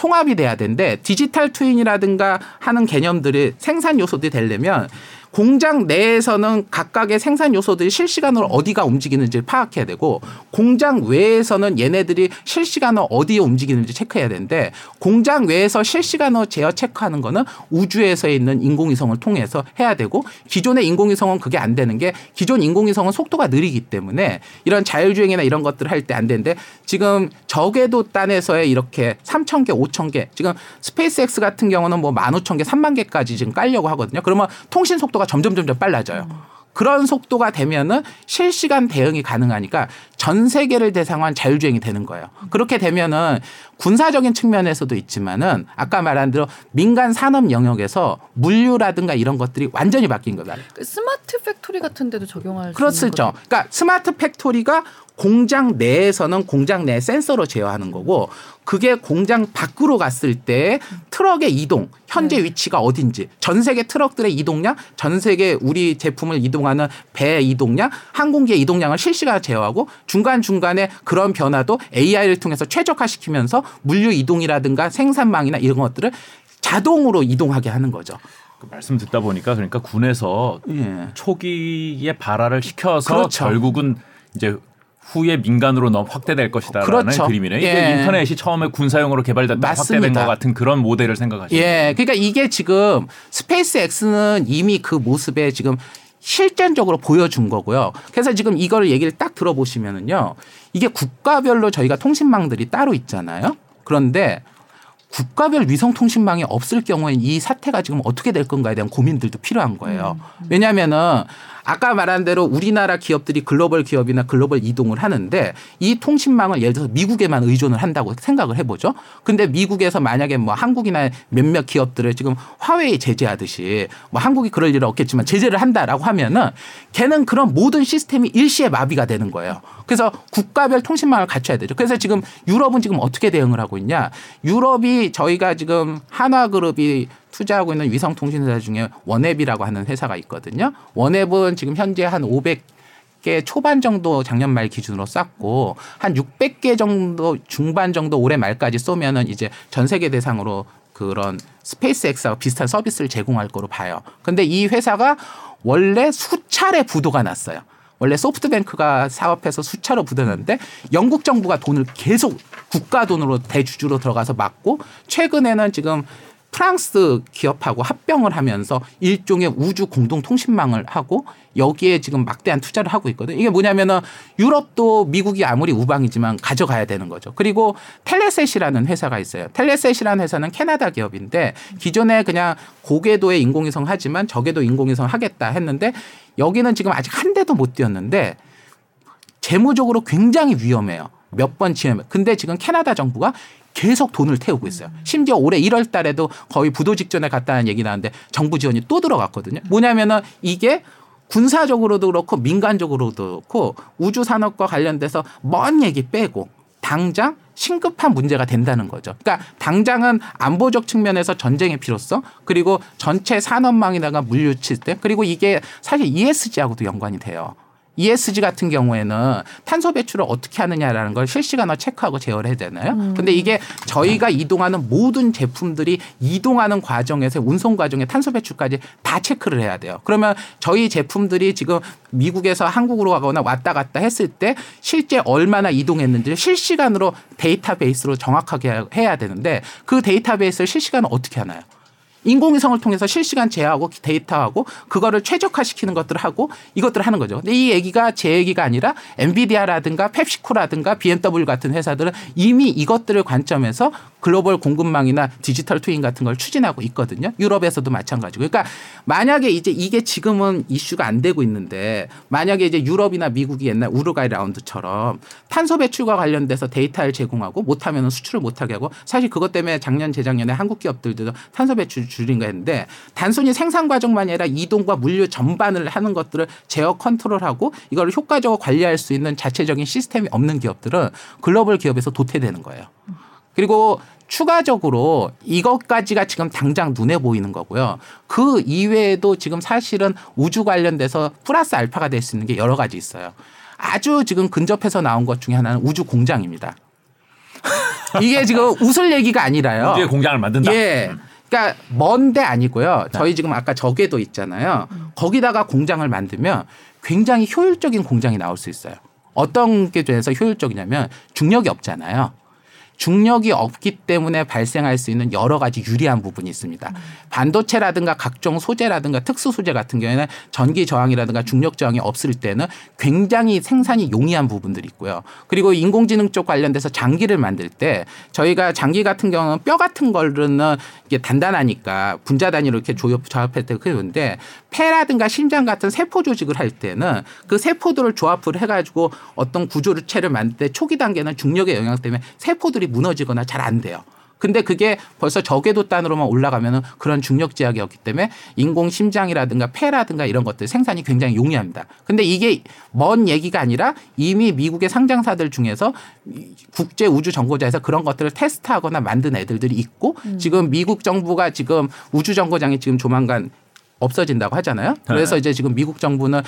통합이 돼야 되는데 디지털 트윈이라든가 하는 개념들이 생산 요소들이 되려면 공장 내에서는 각각의 생산 요소들이 실시간으로 어디가 움직이는지를 파악해야 되고 공장 외에서는 얘네들이 실시간으로 어디에 움직이는지 체크해야 되는데 공장 외에서 실시간으로 제어 체크하는 거는 우주에서 있는 인공위성을 통해서 해야 되고 기존의 인공위성은 그게 안 되는 게 기존 인공위성은 속도가 느리기 때문에 이런 자율주행이나 이런 것들을 할 때 안 되는데 지금 저궤도 단에서의 이렇게 3천 개, 5천 개 지금 SpaceX 같은 경우는 뭐 15,000개, 3만 개까지 지금 깔려고 하거든요. 그러면 통신 속도 가 점점 점점 빨라져요. 그런 속도가 되면은 실시간 대응이 가능하니까 전 세계를 대상한 자율주행이 되는 거예요. 그렇게 되면은 군사적인 측면에서도 있지만은 아까 말한 대로 민간 산업 영역에서 물류라든가 이런 것들이 완전히 바뀐 거다. 그 smart factory 같은 데도 적용할 수 그렇죠. 그러니까 smart factory가 공장 내에서는 공장 내 센서로 제어하는 거고 그게 공장 밖으로 갔을 때 트럭의 이동 현재 네. 위치가 어딘지 전 세계 트럭들의 이동량 전 세계 우리 제품을 이동하는 배의 이동량 항공기의 이동량을 실시간 제어하고 중간중간에 그런 변화도 AI를 통해서 최적화시키면서 물류 이동이라든가 생산망이나 이런 것들을 자동으로 이동하게 하는 거죠. 그 말씀 듣다 보니까 그러니까 군에서 예. 초기에 발화를 시켜서 그렇죠. 결국은 이제 후에 민간으로 넘 확대될 것이다라는 그렇죠. 그림이네요. 이게 예. 인터넷이 처음에 군사용으로 개발됐다 확대된 맞습니다. 것 같은 그런 모델을 생각하시면 예, 그러니까 이게 지금 SpaceX는 이미 그 모습에 지금 실전적으로 보여준 거고요. 그래서 지금 이걸 얘기를 딱 들어보시면은요. 이게 국가별로 저희가 통신망들이 따로 있잖아요. 그런데 국가별 위성 통신망이 없을 경우에 이 사태가 지금 어떻게 될 건가에 대한 고민들도 필요한 거예요. 왜냐하면은 아까 말한 대로 우리나라 기업들이 글로벌 기업이나 글로벌 이동을 하는데 이 통신망을 예를 들어서 미국에만 의존을 한다고 생각을 해보죠. 근데 미국에서 만약에 뭐 한국이나 몇몇 기업들을 지금 화웨이 제재하듯이 뭐 한국이 그럴 일은 없겠지만 제재를 한다라고 하면은 걔는 그런 모든 시스템이 일시에 마비가 되는 거예요. 그래서 국가별 통신망을 갖춰야 되죠. 그래서 지금 유럽은 지금 어떻게 대응을 하고 있냐? 유럽이 저희가 지금 한화그룹이 투자하고 있는 위성통신회사 중에 OneWeb이라고 하는 회사가 있거든요. OneWeb은 지금 현재 한 500 개 초반 정도 작년 말 기준으로 쐈고 한 600개 정도 중반 정도 올해 말까지 쏘면은 이제 전 세계 대상으로 그런 SpaceX와 비슷한 서비스를 제공할 거로 봐요. 근데 이 회사가 원래 수차례 부도가 났어요. 원래 소프트뱅크가 사업해서 수차로 부도났는데 영국 정부가 돈을 계속 국가 돈으로 대주주로 들어가서 막고 최근에는 지금 프랑스 기업하고 합병을 하면서 일종의 우주 공동 통신망을 하고 여기에 지금 막대한 투자를 하고 있거든요. 이게 뭐냐면은 유럽도 미국이 아무리 우방이지만 가져가야 되는 거죠. 그리고 텔레셋이라는 회사가 있어요. 텔레셋이라는 회사는 캐나다 기업인데 기존에 그냥 고궤도의 인공위성 하지만 저궤도 인공위성 하겠다 했는데 여기는 지금 아직 한 대도 못 띄었는데 재무적으로 굉장히 위험해요. 몇 번 지으면. 근데 지금 캐나다 정부가 계속 돈을 태우고 있어요. 심지어 올해 1월 달에도 거의 부도 직전에 갔다는 얘기 나왔는데 정부 지원이 또 들어갔거든요. 뭐냐면은 이게 군사적으로도 그렇고 민간적으로도 그렇고 우주 산업과 관련돼서 먼 얘기 빼고 당장 심급한 문제가 된다는 거죠. 그러니까 당장은 안보적 측면에서 전쟁의 필요성 그리고 전체 산업망이다가 물류 시스템 그리고 이게 사실 ESG하고도 연관이 돼요. ESG 같은 경우에는 탄소 배출을 어떻게 하느냐라는 걸 실시간으로 체크하고 제어를 해야 되나요? 음. 근데 이게 저희가 이동하는 모든 제품들이 이동하는 과정에서 운송 과정에 탄소 배출까지 다 체크를 해야 돼요. 그러면 저희 제품들이 지금 미국에서 한국으로 가거나 왔다 갔다 했을 때 실제 얼마나 이동했는지 실시간으로 데이터베이스로 정확하게 해야 되는데 그 데이터베이스를 실시간으로 어떻게 하나요? 인공위성을 통해서 실시간 제어하고 데이터하고 그거를 최적화시키는 것들을 하고 이것들을 하는 거죠. 근데 이 얘기가 제 얘기가 아니라 엔비디아라든가 펩시코라든가 BMW 같은 회사들은 이미 이것들을 관점에서 글로벌 공급망이나 디지털 트윈 같은 걸 추진하고 있거든요. 유럽에서도 마찬가지고. 그러니까 만약에 이제 이게 지금은 이슈가 안 되고 있는데 만약에 이제 유럽이나 미국이 옛날 우루과이 라운드처럼 탄소 배출과 관련돼서 데이터를 제공하고 못하면 수출을 못하게 하고 사실 그것 때문에 작년 재작년에 한국 기업들도 탄소 배출 줄인 거 했는데 단순히 생산 과정만이 아니라 이동과 물류 전반을 하는 것들을 제어 컨트롤하고 이걸 효과적으로 관리할 수 있는 자체적인 시스템이 없는 기업들은 글로벌 기업에서 도태되는 거예요. 그리고 추가적으로 이것까지가 지금 당장 눈에 보이는 거고요. 그 이외에도 지금 사실은 우주 관련돼서 플러스 알파가 될 수 있는 게 여러 가지 있어요. 아주 지금 근접해서 나온 것 중에 하나는 우주 공장입니다. 이게 지금 웃을 얘기가 아니라요. 우주의 공장을 만든다. 예. 그러니까 먼데 아니고요. 저희 지금 아까 저게도 있잖아요. 거기다가 공장을 만들면 굉장히 효율적인 공장이 나올 수 있어요. 어떤 게 돼서 효율적이냐면 중력이 없잖아요. 중력이 없기 때문에 발생할 수 있는 여러 가지 유리한 부분이 있습니다. 반도체라든가 각종 소재라든가 특수 소재 같은 경우에는 전기 저항이라든가 중력 저항이 없을 때는 굉장히 생산이 용이한 부분들이 있고요. 그리고 인공지능 쪽 관련돼서 장기를 만들 때 저희가 장기 같은 경우는 뼈 같은 거는 이게 단단하니까 분자 단위로 이렇게 조합, 조합할 때 그런데 폐라든가 심장 같은 세포 조직을 할 때는 그 세포들을 조합을 해가지고 어떤 구조를 체를 만들 때 초기 단계는 중력의 영향 때문에 세포들이 무너지거나 잘 안 돼요. 근데 그게 벌써 저궤도 단으로만 올라가면은 그런 중력 제약이었기 때문에 인공 심장이라든가 폐라든가 이런 것들 생산이 굉장히 용이합니다. 근데 이게 먼 얘기가 아니라 이미 미국의 상장사들 중에서 국제 우주 정거장에서 그런 것들을 테스트하거나 만든 애들들이 있고 음. 지금 미국 정부가 지금 우주 정거장이 지금 조만간 없어진다고 하잖아요. 그래서 네. 이제 지금 미국 정부는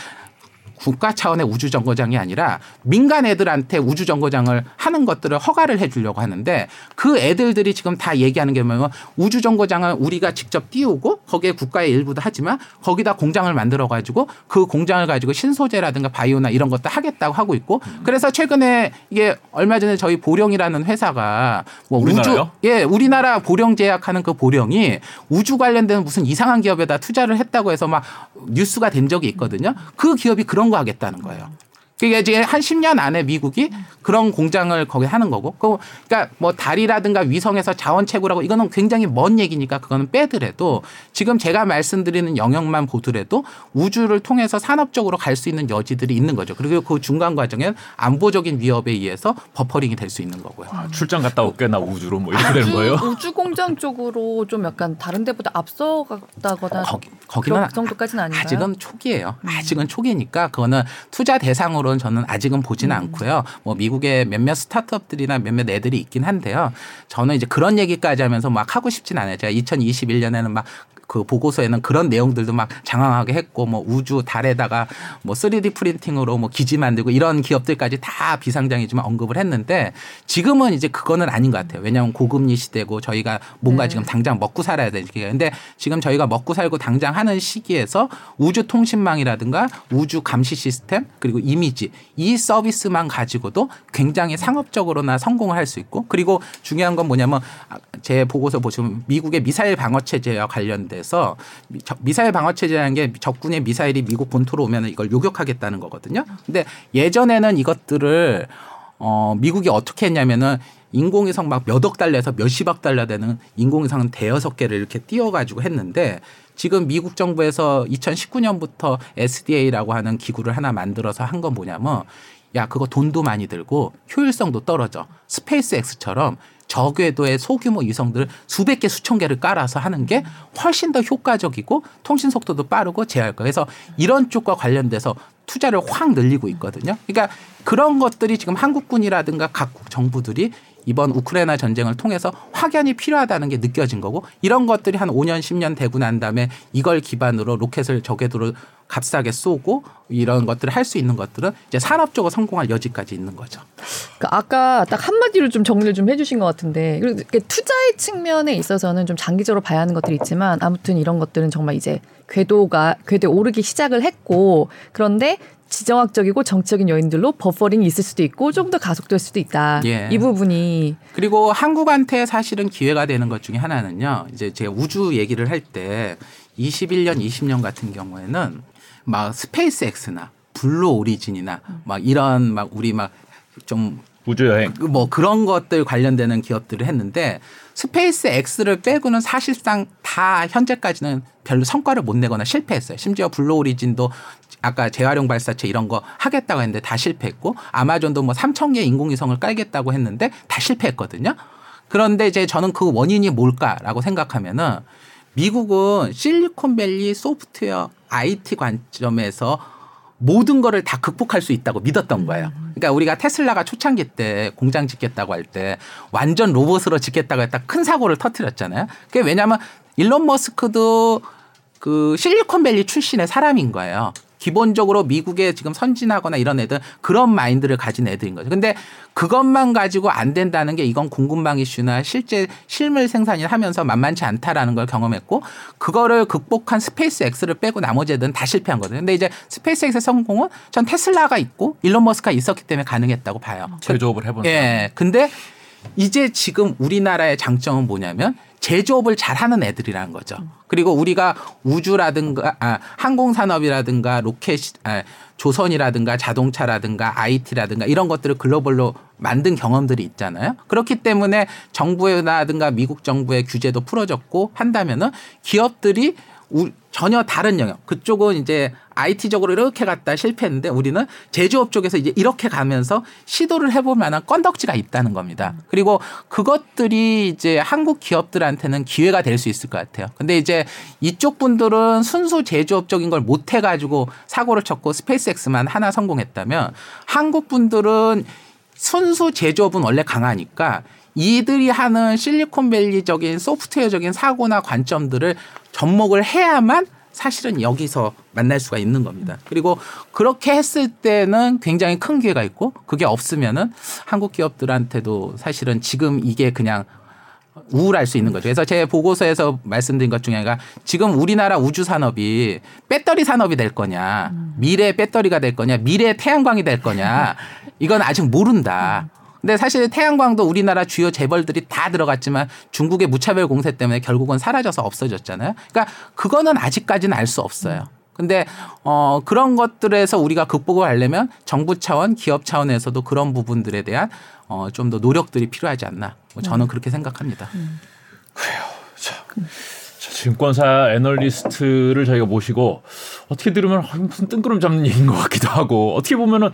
국가 차원의 우주 정거장이 아니라 민간 애들한테 우주 정거장을 하는 것들을 허가를 해 주려고 하는데 그 애들들이 지금 다 얘기하는 게 뭐냐면 우주 정거장을 우리가 직접 띄우고 거기에 국가의 일부도 하지만 거기다 공장을 만들어 가지고 그 공장을 가지고 신소재라든가 바이오나 이런 것도 하겠다고 하고 있고 그래서 최근에 이게 얼마 전에 저희 보령이라는 회사가 뭐 우주 예 우리나라 보령 제약하는 그 보령이 우주 관련된 무슨 이상한 기업에다 투자를 했다고 해서 막 뉴스가 된 적이 있거든요. 그 기업이 그런 선거하겠다는 거예요. 그게 이제 한 10년 안에 미국이 그런 공장을 거기 하는 거고. 그러니까 뭐 달이라든가 위성에서 자원 채굴하고 이거는 굉장히 먼 얘기니까 그거는 빼더라도 지금 제가 말씀드리는 영역만 보더라도 우주를 통해서 산업적으로 갈 수 있는 여지들이 있는 거죠. 그리고 그 중간 과정엔 안보적인 위협에 의해서 버퍼링이 될 수 있는 거고요. 아, 출장 갔다 올게 나 우주로 뭐 이렇게 되는 거예요? 우주 공장 쪽으로 좀 약간 다른 데보다 앞서갔다거나 거기, 거기는 그 정도까지는 아닌가요? 아직은 초기예요. 아직은 초기니까 그거는 투자 대상으로 정도는 저는 아직은 보지는 음. 않고요. 뭐 미국의 몇몇 스타트업들이나 몇몇 애들이 있긴 한데요. 저는 이제 그런 얘기까지 하면서 막 하고 싶진 않아요. 제가 2021년에는 막 그 보고서에는 그런 내용들도 막 장황하게 했고 뭐 우주 달에다가 뭐 3D 프린팅으로 뭐 기지 만들고 이런 기업들까지 다 비상장이지만 언급을 했는데 지금은 이제 그거는 아닌 것 같아요. 왜냐하면 고금리 시대고 저희가 뭔가 네. 지금 당장 먹고 살아야 되니까. 근데 지금 저희가 먹고 살고 당장 하는 시기에서 우주 통신망이라든가 우주 감시 시스템 그리고 이미지 이 서비스만 가지고도 굉장히 상업적으로나 성공을 할 수 있고 그리고 중요한 건 뭐냐면 제 보고서 보시면 미국의 미사일 방어 체제와 관련된 대해서 미사일 방어 체제라는 게 적군의 미사일이 미국 본토로 오면 이걸 요격하겠다는 거거든요. 근데 예전에는 이것들을 어 미국이 어떻게 했냐면은 인공위성 막 몇억 달러에서 몇십억 달러 되는 인공위성은 대여섯 개를 이렇게 띄워가지고 했는데 지금 미국 정부에서 2019년부터 SDA라고 하는 기구를 하나 만들어서 한 건 뭐냐면 야 그거 돈도 많이 들고 효율성도 떨어져 스페이스 X처럼 저궤도의 소규모 위성들을 수백 개 수천 개를 깔아서 하는 게 훨씬 더 효과적이고 통신 속도도 빠르고 제할 거. 그래서 이런 쪽과 관련돼서 투자를 확 늘리고 있거든요. 그러니까 그런 것들이 지금 한국군이라든가 각국 정부들이 이번 우크라이나 전쟁을 통해서 확연히 필요하다는 게 느껴진 거고 이런 것들이 한 5년 10년 되고 난 다음에 이걸 기반으로 로켓을 저궤도로 값싸게 쏘고 이런 것들을 할 수 있는 것들은 이제 산업적으로 성공할 여지까지 있는 거죠. 그 아까 딱 한마디로 좀 정리를 좀 해주신 것 같은데 투자의 측면에 있어서는 좀 장기적으로 봐야 하는 것들이 있지만 아무튼 이런 것들은 정말 이제 궤도가 궤도에 오르기 시작을 했고 그런데 지정학적이고 정치적인 요인들로 버퍼링이 있을 수도 있고 좀 더 가속될 수도 있다. 예. 이 부분이 그리고 한국한테 사실은 기회가 되는 것 중에 하나는요. 이제 제가 우주 얘기를 할 때 21년, 20년 같은 경우에는 막 스페이스 X나 블루 오리진이나 막 이런 막 우리 막 좀 우주 여행. 뭐 그런 것들 관련되는 기업들을 했는데 스페이스 X를 빼고는 사실상 다 현재까지는 별로 성과를 못 내거나 실패했어요. 심지어 블루 오리진도 아까 재활용 발사체 이런 거 하겠다고 했는데 다 실패했고 아마존도 뭐 3천 개 인공위성을 깔겠다고 했는데 다 실패했거든요. 그런데 이제 저는 그 원인이 뭘까라고 생각하면은 미국은 실리콘밸리 소프트웨어 IT 관점에서 모든 거를 다 극복할 수 있다고 믿었던 거예요. 그러니까 우리가 테슬라가 초창기 때 공장 짓겠다고 할 때 완전 로봇으로 짓겠다고 했다 큰 사고를 터뜨렸잖아요. 그게 왜냐하면 일론 머스크도 그 실리콘밸리 출신의 사람인 거예요. 기본적으로 미국에 지금 선진하거나 이런 애들 그런 마인드를 가진 애들인 거죠. 근데 그것만 가지고 안 된다는 게 이건 공급망 이슈나 실제 실물 생산을 하면서 만만치 않다라는 걸 경험했고 그거를 극복한 스페이스 X를 빼고 나머지 애들은 다 실패한 거거든요. 근데 이제 스페이스 X의 성공은 전 테슬라가 있고 일론 머스크가 있었기 때문에 가능했다고 봐요. 제조업을 해본. 예. 근데 이제 지금 우리나라의 장점은 뭐냐면 제조업을 잘하는 애들이라는 거죠. 그리고 우리가 우주라든가 아, 항공산업이라든가 로켓 아, 조선이라든가 자동차라든가 IT라든가 이런 것들을 글로벌로 만든 경험들이 있잖아요. 그렇기 때문에 정부라든가 미국 정부의 규제도 풀어졌고 한다면은 기업들이 우, 전혀 다른 영역. 그쪽은 이제 IT적으로 이렇게 갔다 실패했는데 우리는 제조업 쪽에서 이제 이렇게 가면서 시도를 해볼 만한 건덕지가 있다는 겁니다. 그리고 그것들이 이제 한국 기업들한테는 기회가 될 수 있을 것 같아요. 근데 이제 이쪽 분들은 순수 제조업적인 걸 못 해가지고 사고를 쳤고 스페이스X만 하나 성공했다면 한국 분들은 순수 제조업은 원래 강하니까 이들이 하는 실리콘밸리적인 소프트웨어적인 사고나 관점들을 접목을 해야만 사실은 여기서 만날 수가 있는 겁니다. 그리고 그렇게 했을 때는 굉장히 큰 기회가 있고 그게 없으면은 한국 기업들한테도 사실은 지금 이게 그냥 우울할 수 있는 거죠. 그래서 제 보고서에서 말씀드린 것 중에 하나가 지금 우리나라 우주 산업이 배터리 산업이 될 거냐, 미래 배터리가 될 거냐, 미래 태양광이 될 거냐, 이건 아직 모른다. 근데 사실 태양광도 우리나라 주요 재벌들이 다 들어갔지만 중국의 무차별 공세 때문에 결국은 사라져서 없어졌잖아요. 그러니까 그거는 아직까지는 알 수 없어요. 근데 어 그런 것들에서 우리가 극복을 하려면 정부 차원, 기업 차원에서도 그런 부분들에 대한 어좀 더 노력들이 필요하지 않나. 뭐 저는 그렇게 생각합니다. 자, 자, 증권사 애널리스트를 저희가 모시고 어떻게 들으면 아, 무슨 뜬구름 잡는 얘기인 것 같기도 하고 어떻게 보면은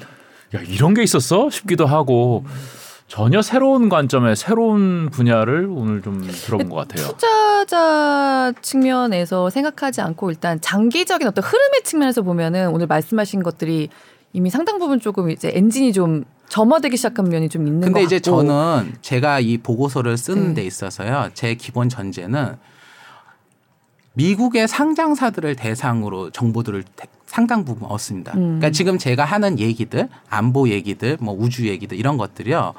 야 이런 게 있었어 싶기도 하고 전혀 새로운 관점의 새로운 분야를 오늘 좀 들어본 것 같아요. 투자자 측면에서 생각하지 않고 일단 장기적인 어떤 흐름의 측면에서 보면은 오늘 말씀하신 것들이 이미 상당 부분 조금 이제 엔진이 좀 점화되기 시작한 면이 좀 있는 것 근데 같고. 이제 저는 제가 이 보고서를 쓰는 네. 데 있어서요. 제 기본 전제는 미국의 상장사들을 대상으로 정보들을 대- 상당 부분 얻습니다. 음. 그러니까 지금 제가 하는 얘기들, 안보 얘기들, 뭐 우주 얘기들 이런 것들이요.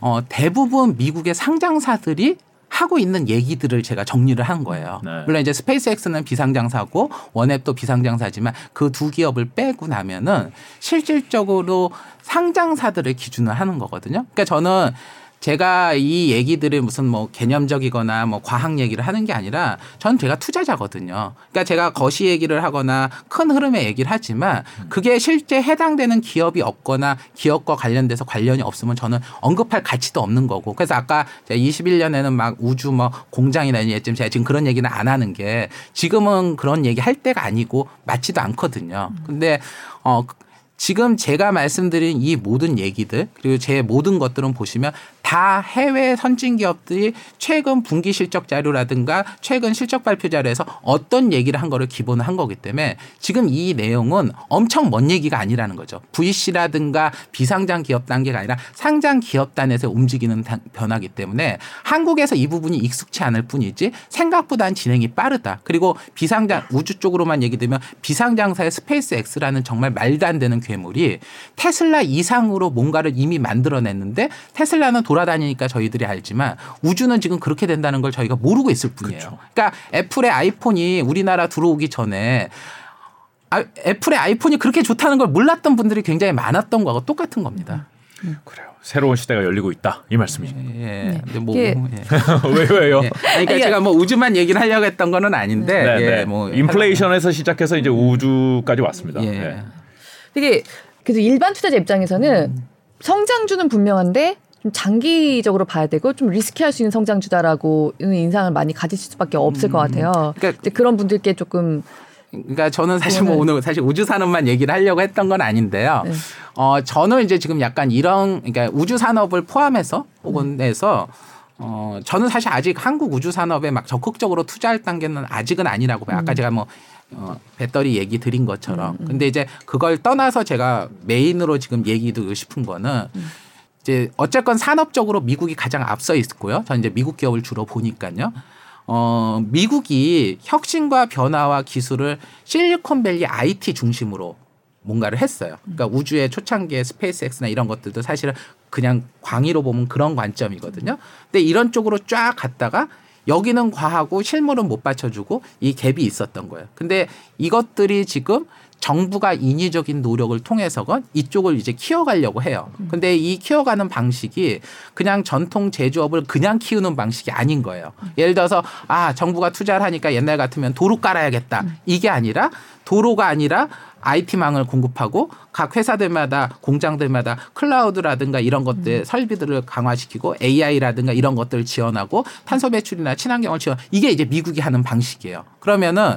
어, 대부분 미국의 상장사들이 하고 있는 얘기들을 제가 정리를 한 거예요. 네. 물론 이제 스페이스X는 비상장사고 원앱도 비상장사지만 그 두 기업을 빼고 나면은 실질적으로 상장사들을 기준으로 하는 거거든요. 그러니까 저는 제가 이 얘기들을 무슨 뭐 개념적이거나 뭐 과학 얘기를 하는 게 아니라 전 제가 투자자거든요. 그러니까 제가 거시 얘기를 하거나 큰 흐름의 얘기를 하지만 그게 실제 해당되는 기업이 없거나 기업과 관련돼서 관련이 없으면 저는 언급할 가치도 없는 거고. 그래서 아까 제가 21년에는 막 우주 뭐 공장이나 이랬지만 제가 지금 그런 얘기는 안 하는 게 지금은 그런 얘기 할 때가 아니고 맞지도 않거든요. 근데 어 지금 제가 말씀드린 이 모든 얘기들 그리고 제 모든 것들은 보시면 다다 해외 선진 기업들이 최근 분기 실적 자료라든가 최근 실적 발표 자료에서 어떤 얘기를 한 거를 기본으로 한 거기 때문에 지금 이 내용은 엄청 먼 얘기가 아니라는 거죠. VC라든가 비상장 기업 단계가 아니라 상장 기업 단에서 움직이는 변화기 때문에 한국에서 이 부분이 익숙치 않을 뿐이지 생각보다는 진행이 빠르다. 그리고 비상장 우주 쪽으로만 얘기 되면 비상장사의 스페이스 X라는 정말 말도 안 되는 괴물이 테슬라 이상으로 뭔가를 이미 만들어냈는데 테슬라는 돌아다니니까 저희들이 알지만 우주는 지금 그렇게 된다는 걸 저희가 모르고 있을 뿐이에요. 그렇죠. 그러니까 애플의 아이폰이 우리나라 들어오기 전에 아, 애플의 아이폰이 그렇게 좋다는 걸 몰랐던 분들이 굉장히 많았던 거하고 똑같은 겁니다. 음. 그래요. 새로운 시대가 열리고 있다 이 말씀이죠. 예. 네. 근데 뭐 예. 왜 왜요? 예. 그러니까 제가 뭐 우주만 얘기를 하려고 했던 거는 아닌데 네, 예. 네. 뭐 인플레이션에서 시작해서 이제 우주까지 왔습니다. 예. 예. 되게 그래서 일반 투자자 입장에서는 음. 성장주는 분명한데 좀 장기적으로 봐야 되고 좀 리스키할 수 있는 성장주다라고 인상을 많이 가지실 수밖에 없을 음. 것 같아요. 그러니까 그런 분들께 조금 그러니까 저는 사실 뭐 오늘 사실 우주 산업만 얘기를 하려고 했던 건 아닌데요. 네. 어 저는 이제 지금 약간 이런 그러니까 우주 산업을 포함해서 혹은 해서 어 저는 사실 아직 한국 우주 산업에 막 적극적으로 투자할 단계는 아직은 아니라고 봐요. 아까 음. 제가 뭐 어, 배터리 얘기 드린 것처럼. 음, 음. 근데 이제 그걸 떠나서 제가 메인으로 지금 얘기 드리고 싶은 거는 음. 이제 어쨌건 산업적으로 미국이 가장 앞서 있고요. 저는 이제 미국 기업을 주로 보니까요. 어, 미국이 혁신과 변화와 기술을 실리콘밸리 IT 중심으로 뭔가를 했어요. 그러니까 음. 우주의 초창기의 스페이스X나 이런 것들도 사실은 그냥 광의로 보면 그런 관점이거든요. 근데 이런 쪽으로 쫙 갔다가 여기는 과하고 실물은 못 받쳐주고 이 갭이 있었던 거예요. 근데 이것들이 지금 정부가 인위적인 노력을 통해서건 이쪽을 이제 키워가려고 해요. 근데 이 키워가는 방식이 그냥 전통 제조업을 그냥 키우는 방식이 아닌 거예요. 예를 들어서 아 정부가 투자를 하니까 옛날 같으면 도로 깔아야겠다 이게 아니라 도로가 아니라 IT망을 공급하고 각 회사들마다 공장들마다 클라우드라든가 이런 것들 음. 설비들을 강화시키고 AI라든가 이런 것들을 지원하고 탄소 배출이나 친환경을 지원 이게 이제 미국이 하는 방식이에요. 그러면은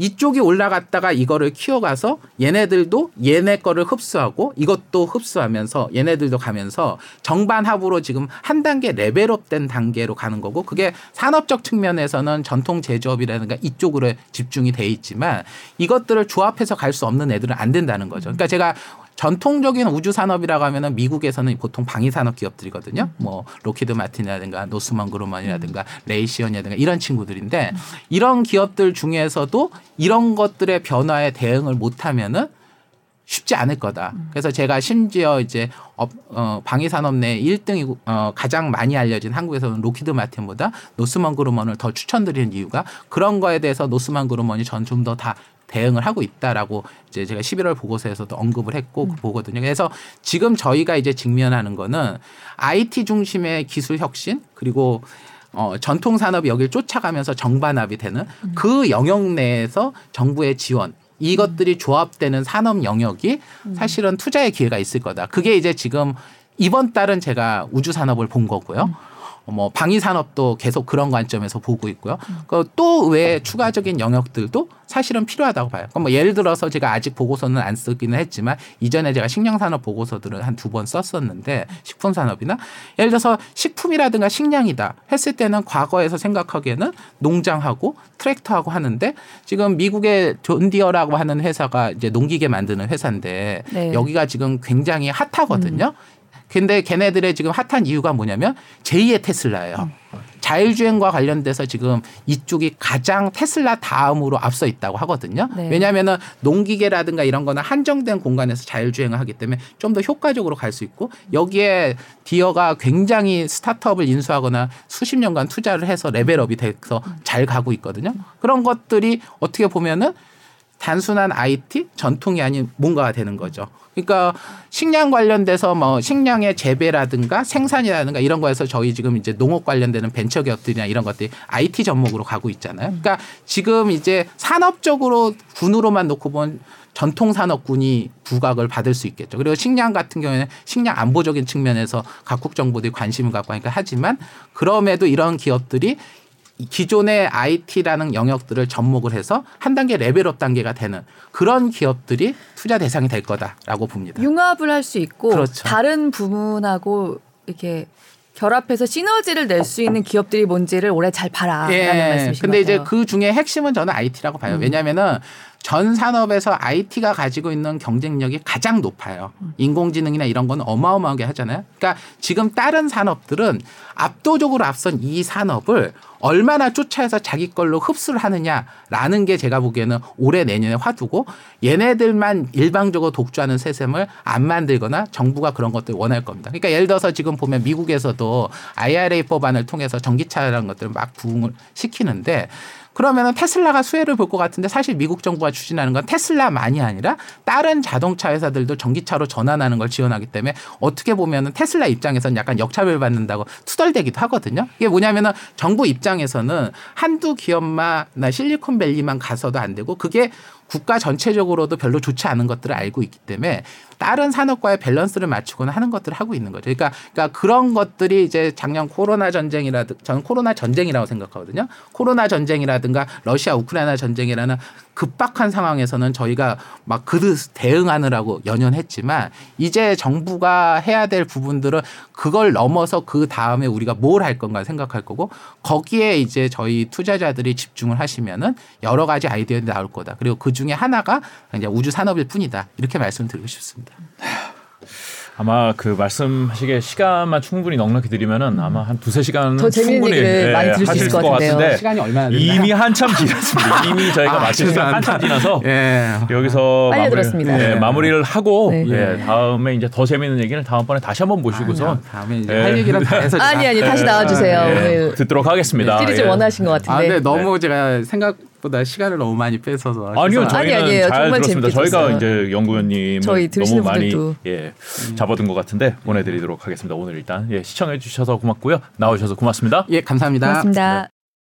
이쪽이 올라갔다가 이거를 키워가서 얘네들도 얘네 거를 흡수하고 이것도 흡수하면서 얘네들도 가면서 정반합으로 지금 한 단계 level up된 단계로 가는 거고 그게 산업적 측면에서는 전통 제조업이라든가 이쪽으로 집중이 돼 있지만 이것들을 조합해서 갈 수 없는 애들은 안 된다는 거죠. 그러니까 제가 전통적인 우주 산업이라고 하면은 미국에서는 보통 방위 산업 기업들이거든요. 음. 뭐 록히드 마틴이라든가 노스롭 그루먼이라든가 레이시온이라든가 이런 친구들인데 이런 기업들 중에서도 이런 것들의 변화에 대응을 못하면은 쉽지 않을 거다. 음. 그래서 제가 심지어 이제 어, 어, 방위 산업 내 1등이 어, 가장 많이 알려진 한국에서는 록히드 마틴보다 노스롭 그루먼을 더 추천드리는 이유가 그런 거에 대해서 노스롭 그루먼이 전 좀 더 다 대응을 하고 있다라고 이제 제가 11월 보고서에서도 언급을 했고 음. 보거든요. 그래서 지금 저희가 이제 직면하는 거는 IT 중심의 기술 혁신 그리고 어, 전통 산업이 여기를 쫓아가면서 정반합이 되는 음. 그 영역 내에서 정부의 지원 이것들이 조합되는 산업 영역이 음. 사실은 투자의 기회가 있을 거다. 그게 이제 지금 이번 달은 제가 우주 산업을 본 거고요. 음. 뭐 방위 산업도 계속 그런 관점에서 보고 있고요. 그 또 외에 추가적인 영역들도 사실은 필요하다고 봐요. 그럼 뭐 예를 들어서 제가 아직 보고서는 안 쓰기는 했지만 이전에 제가 식량 산업 보고서들을 한 두 번 썼었는데 식품 산업이나 예를 들어서 식품이라든가 식량이다 했을 때는 과거에서 생각하기에는 농장하고 트랙터하고 하는데 지금 미국의 존디어라고 하는 회사가 이제 농기계 만드는 회사인데 네. 여기가 지금 굉장히 핫하거든요. 음. 근데 걔네들의 지금 핫한 이유가 뭐냐면 제2의 테슬라예요. 자율주행과 관련돼서 지금 이쪽이 가장 테슬라 다음으로 앞서 있다고 하거든요. 네. 왜냐하면 농기계라든가 이런 거는 한정된 공간에서 자율주행을 하기 때문에 좀 더 효과적으로 갈 수 있고 여기에 디어가 굉장히 스타트업을 인수하거나 수십 년간 투자를 해서 레벨업이 돼서 잘 가고 있거든요. 그런 것들이 어떻게 보면은 단순한 IT 전통이 아닌 뭔가가 되는 거죠. 그러니까 식량 관련돼서 뭐 식량의 재배라든가 생산이라든가 이런 거에서 저희 지금 이제 농업 관련되는 벤처 기업들이나 이런 것들이 IT 접목으로 가고 있잖아요. 그러니까 지금 이제 산업적으로 군으로만 놓고 본 전통 산업군이 부각을 받을 수 있겠죠. 그리고 식량 같은 경우에는 식량 안보적인 측면에서 각국 정부들이 관심을 갖고 하니까 하지만 그럼에도 이런 기업들이 기존의 IT라는 영역들을 접목을 해서 한 단계 레벨업 단계가 되는 그런 기업들이 투자 대상이 될 거다라고 봅니다. 융합을 할 수 있고 그렇죠. 다른 부문하고 이렇게 결합해서 시너지를 낼 수 있는 기업들이 뭔지를 올해 잘 봐라라는 말씀이신 예. 근데 것 이제. 그 중에 핵심은 저는 IT라고 봐요. 음. 왜냐하면은 전 산업에서 IT가 가지고 있는 경쟁력이 가장 높아요. 음. 인공지능이나 이런 건 어마어마하게 하잖아요. 그러니까 지금 다른 산업들은 압도적으로 앞선 이 산업을 얼마나 쫓아서 자기 걸로 흡수를 하느냐라는 게 제가 보기에는 올해 내년에 화두고 얘네들만 일방적으로 독주하는 세셈을 안 만들거나 정부가 그런 것들 원할 겁니다. 그러니까 예를 들어서 지금 보면 미국에서도 IRA 법안을 통해서 전기차라는 것들을 막 부흥을 시키는데 그러면은 테슬라가 수혜를 볼 것 같은데 사실 미국 정부가 추진하는 건 테슬라만이 아니라 다른 자동차 회사들도 전기차로 전환하는 걸 지원하기 때문에 어떻게 보면은 테슬라 입장에서는 약간 역차별 받는다고 투덜대기도 하거든요. 이게 뭐냐면은 정부 입장에서는 한두 기업만 나 실리콘밸리만 가서도 안 되고 그게 국가 전체적으로도 별로 좋지 않은 것들을 알고 있기 때문에 다른 산업과의 밸런스를 맞추거나 하는 것들을 하고 있는 거죠. 그러니까, 그러니까 그런 것들이 이제 작년 코로나 전쟁이라든 저는 코로나 전쟁이라고 생각하거든요. 코로나 전쟁이라든가 러시아 우크라이나 전쟁이라는 급박한 상황에서는 저희가 막그 대응하느라고 연연했지만 이제 정부가 해야 될 부분들은 그걸 넘어서 그 다음에 우리가 뭘 할 건가 생각할 거고 거기에 이제 저희 투자자들이 집중을 하시면은 여러 가지 아이디어들이 나올 거다. 그리고 그 중에 하나가 이제 우주 산업일 뿐이다. 이렇게 말씀드리고 싶습니다. 아마 그 말씀하시기에 시간만 충분히 넉넉히 드리면은 아마 한 두세 시간은 더 충분히 얘기를 예, 많이 들을 수 있을 것 같은데요. 같은데 시간이 얼마나 됐나요? 이미 한참 지났습니다. 이미 저희가 아, 마칠 시간 한참 지나서 예. 여기서 마무리. 예, 네. 마무리를 하고 네. 예, 다음에 이제 더 재밌는 얘기를 다음번에 다시 한번 모시고서 아니요. 다음에 이제 예. 할 얘기는 다 해서 아니 아니 다시 나와주세요. 예, 오늘 듣도록 하겠습니다. 시리즈 예. 원하신 것 아, 같은데. 근데 너무 제가 생각 보다 시간을 너무 많이 뺏어서 아니요, 죄송합니다. 저희는 아니, 아니에요. 잘 정말 들었습니다. 재밌게 저희가. 이제 연구원님 저희 너무 많이 분들도. 예, 잡아둔 것 같은데 보내드리도록 하겠습니다. 오늘 일단 예, 시청해 주셔서 고맙고요. 나오셔서 고맙습니다. 예, 감사합니다. 고맙습니다.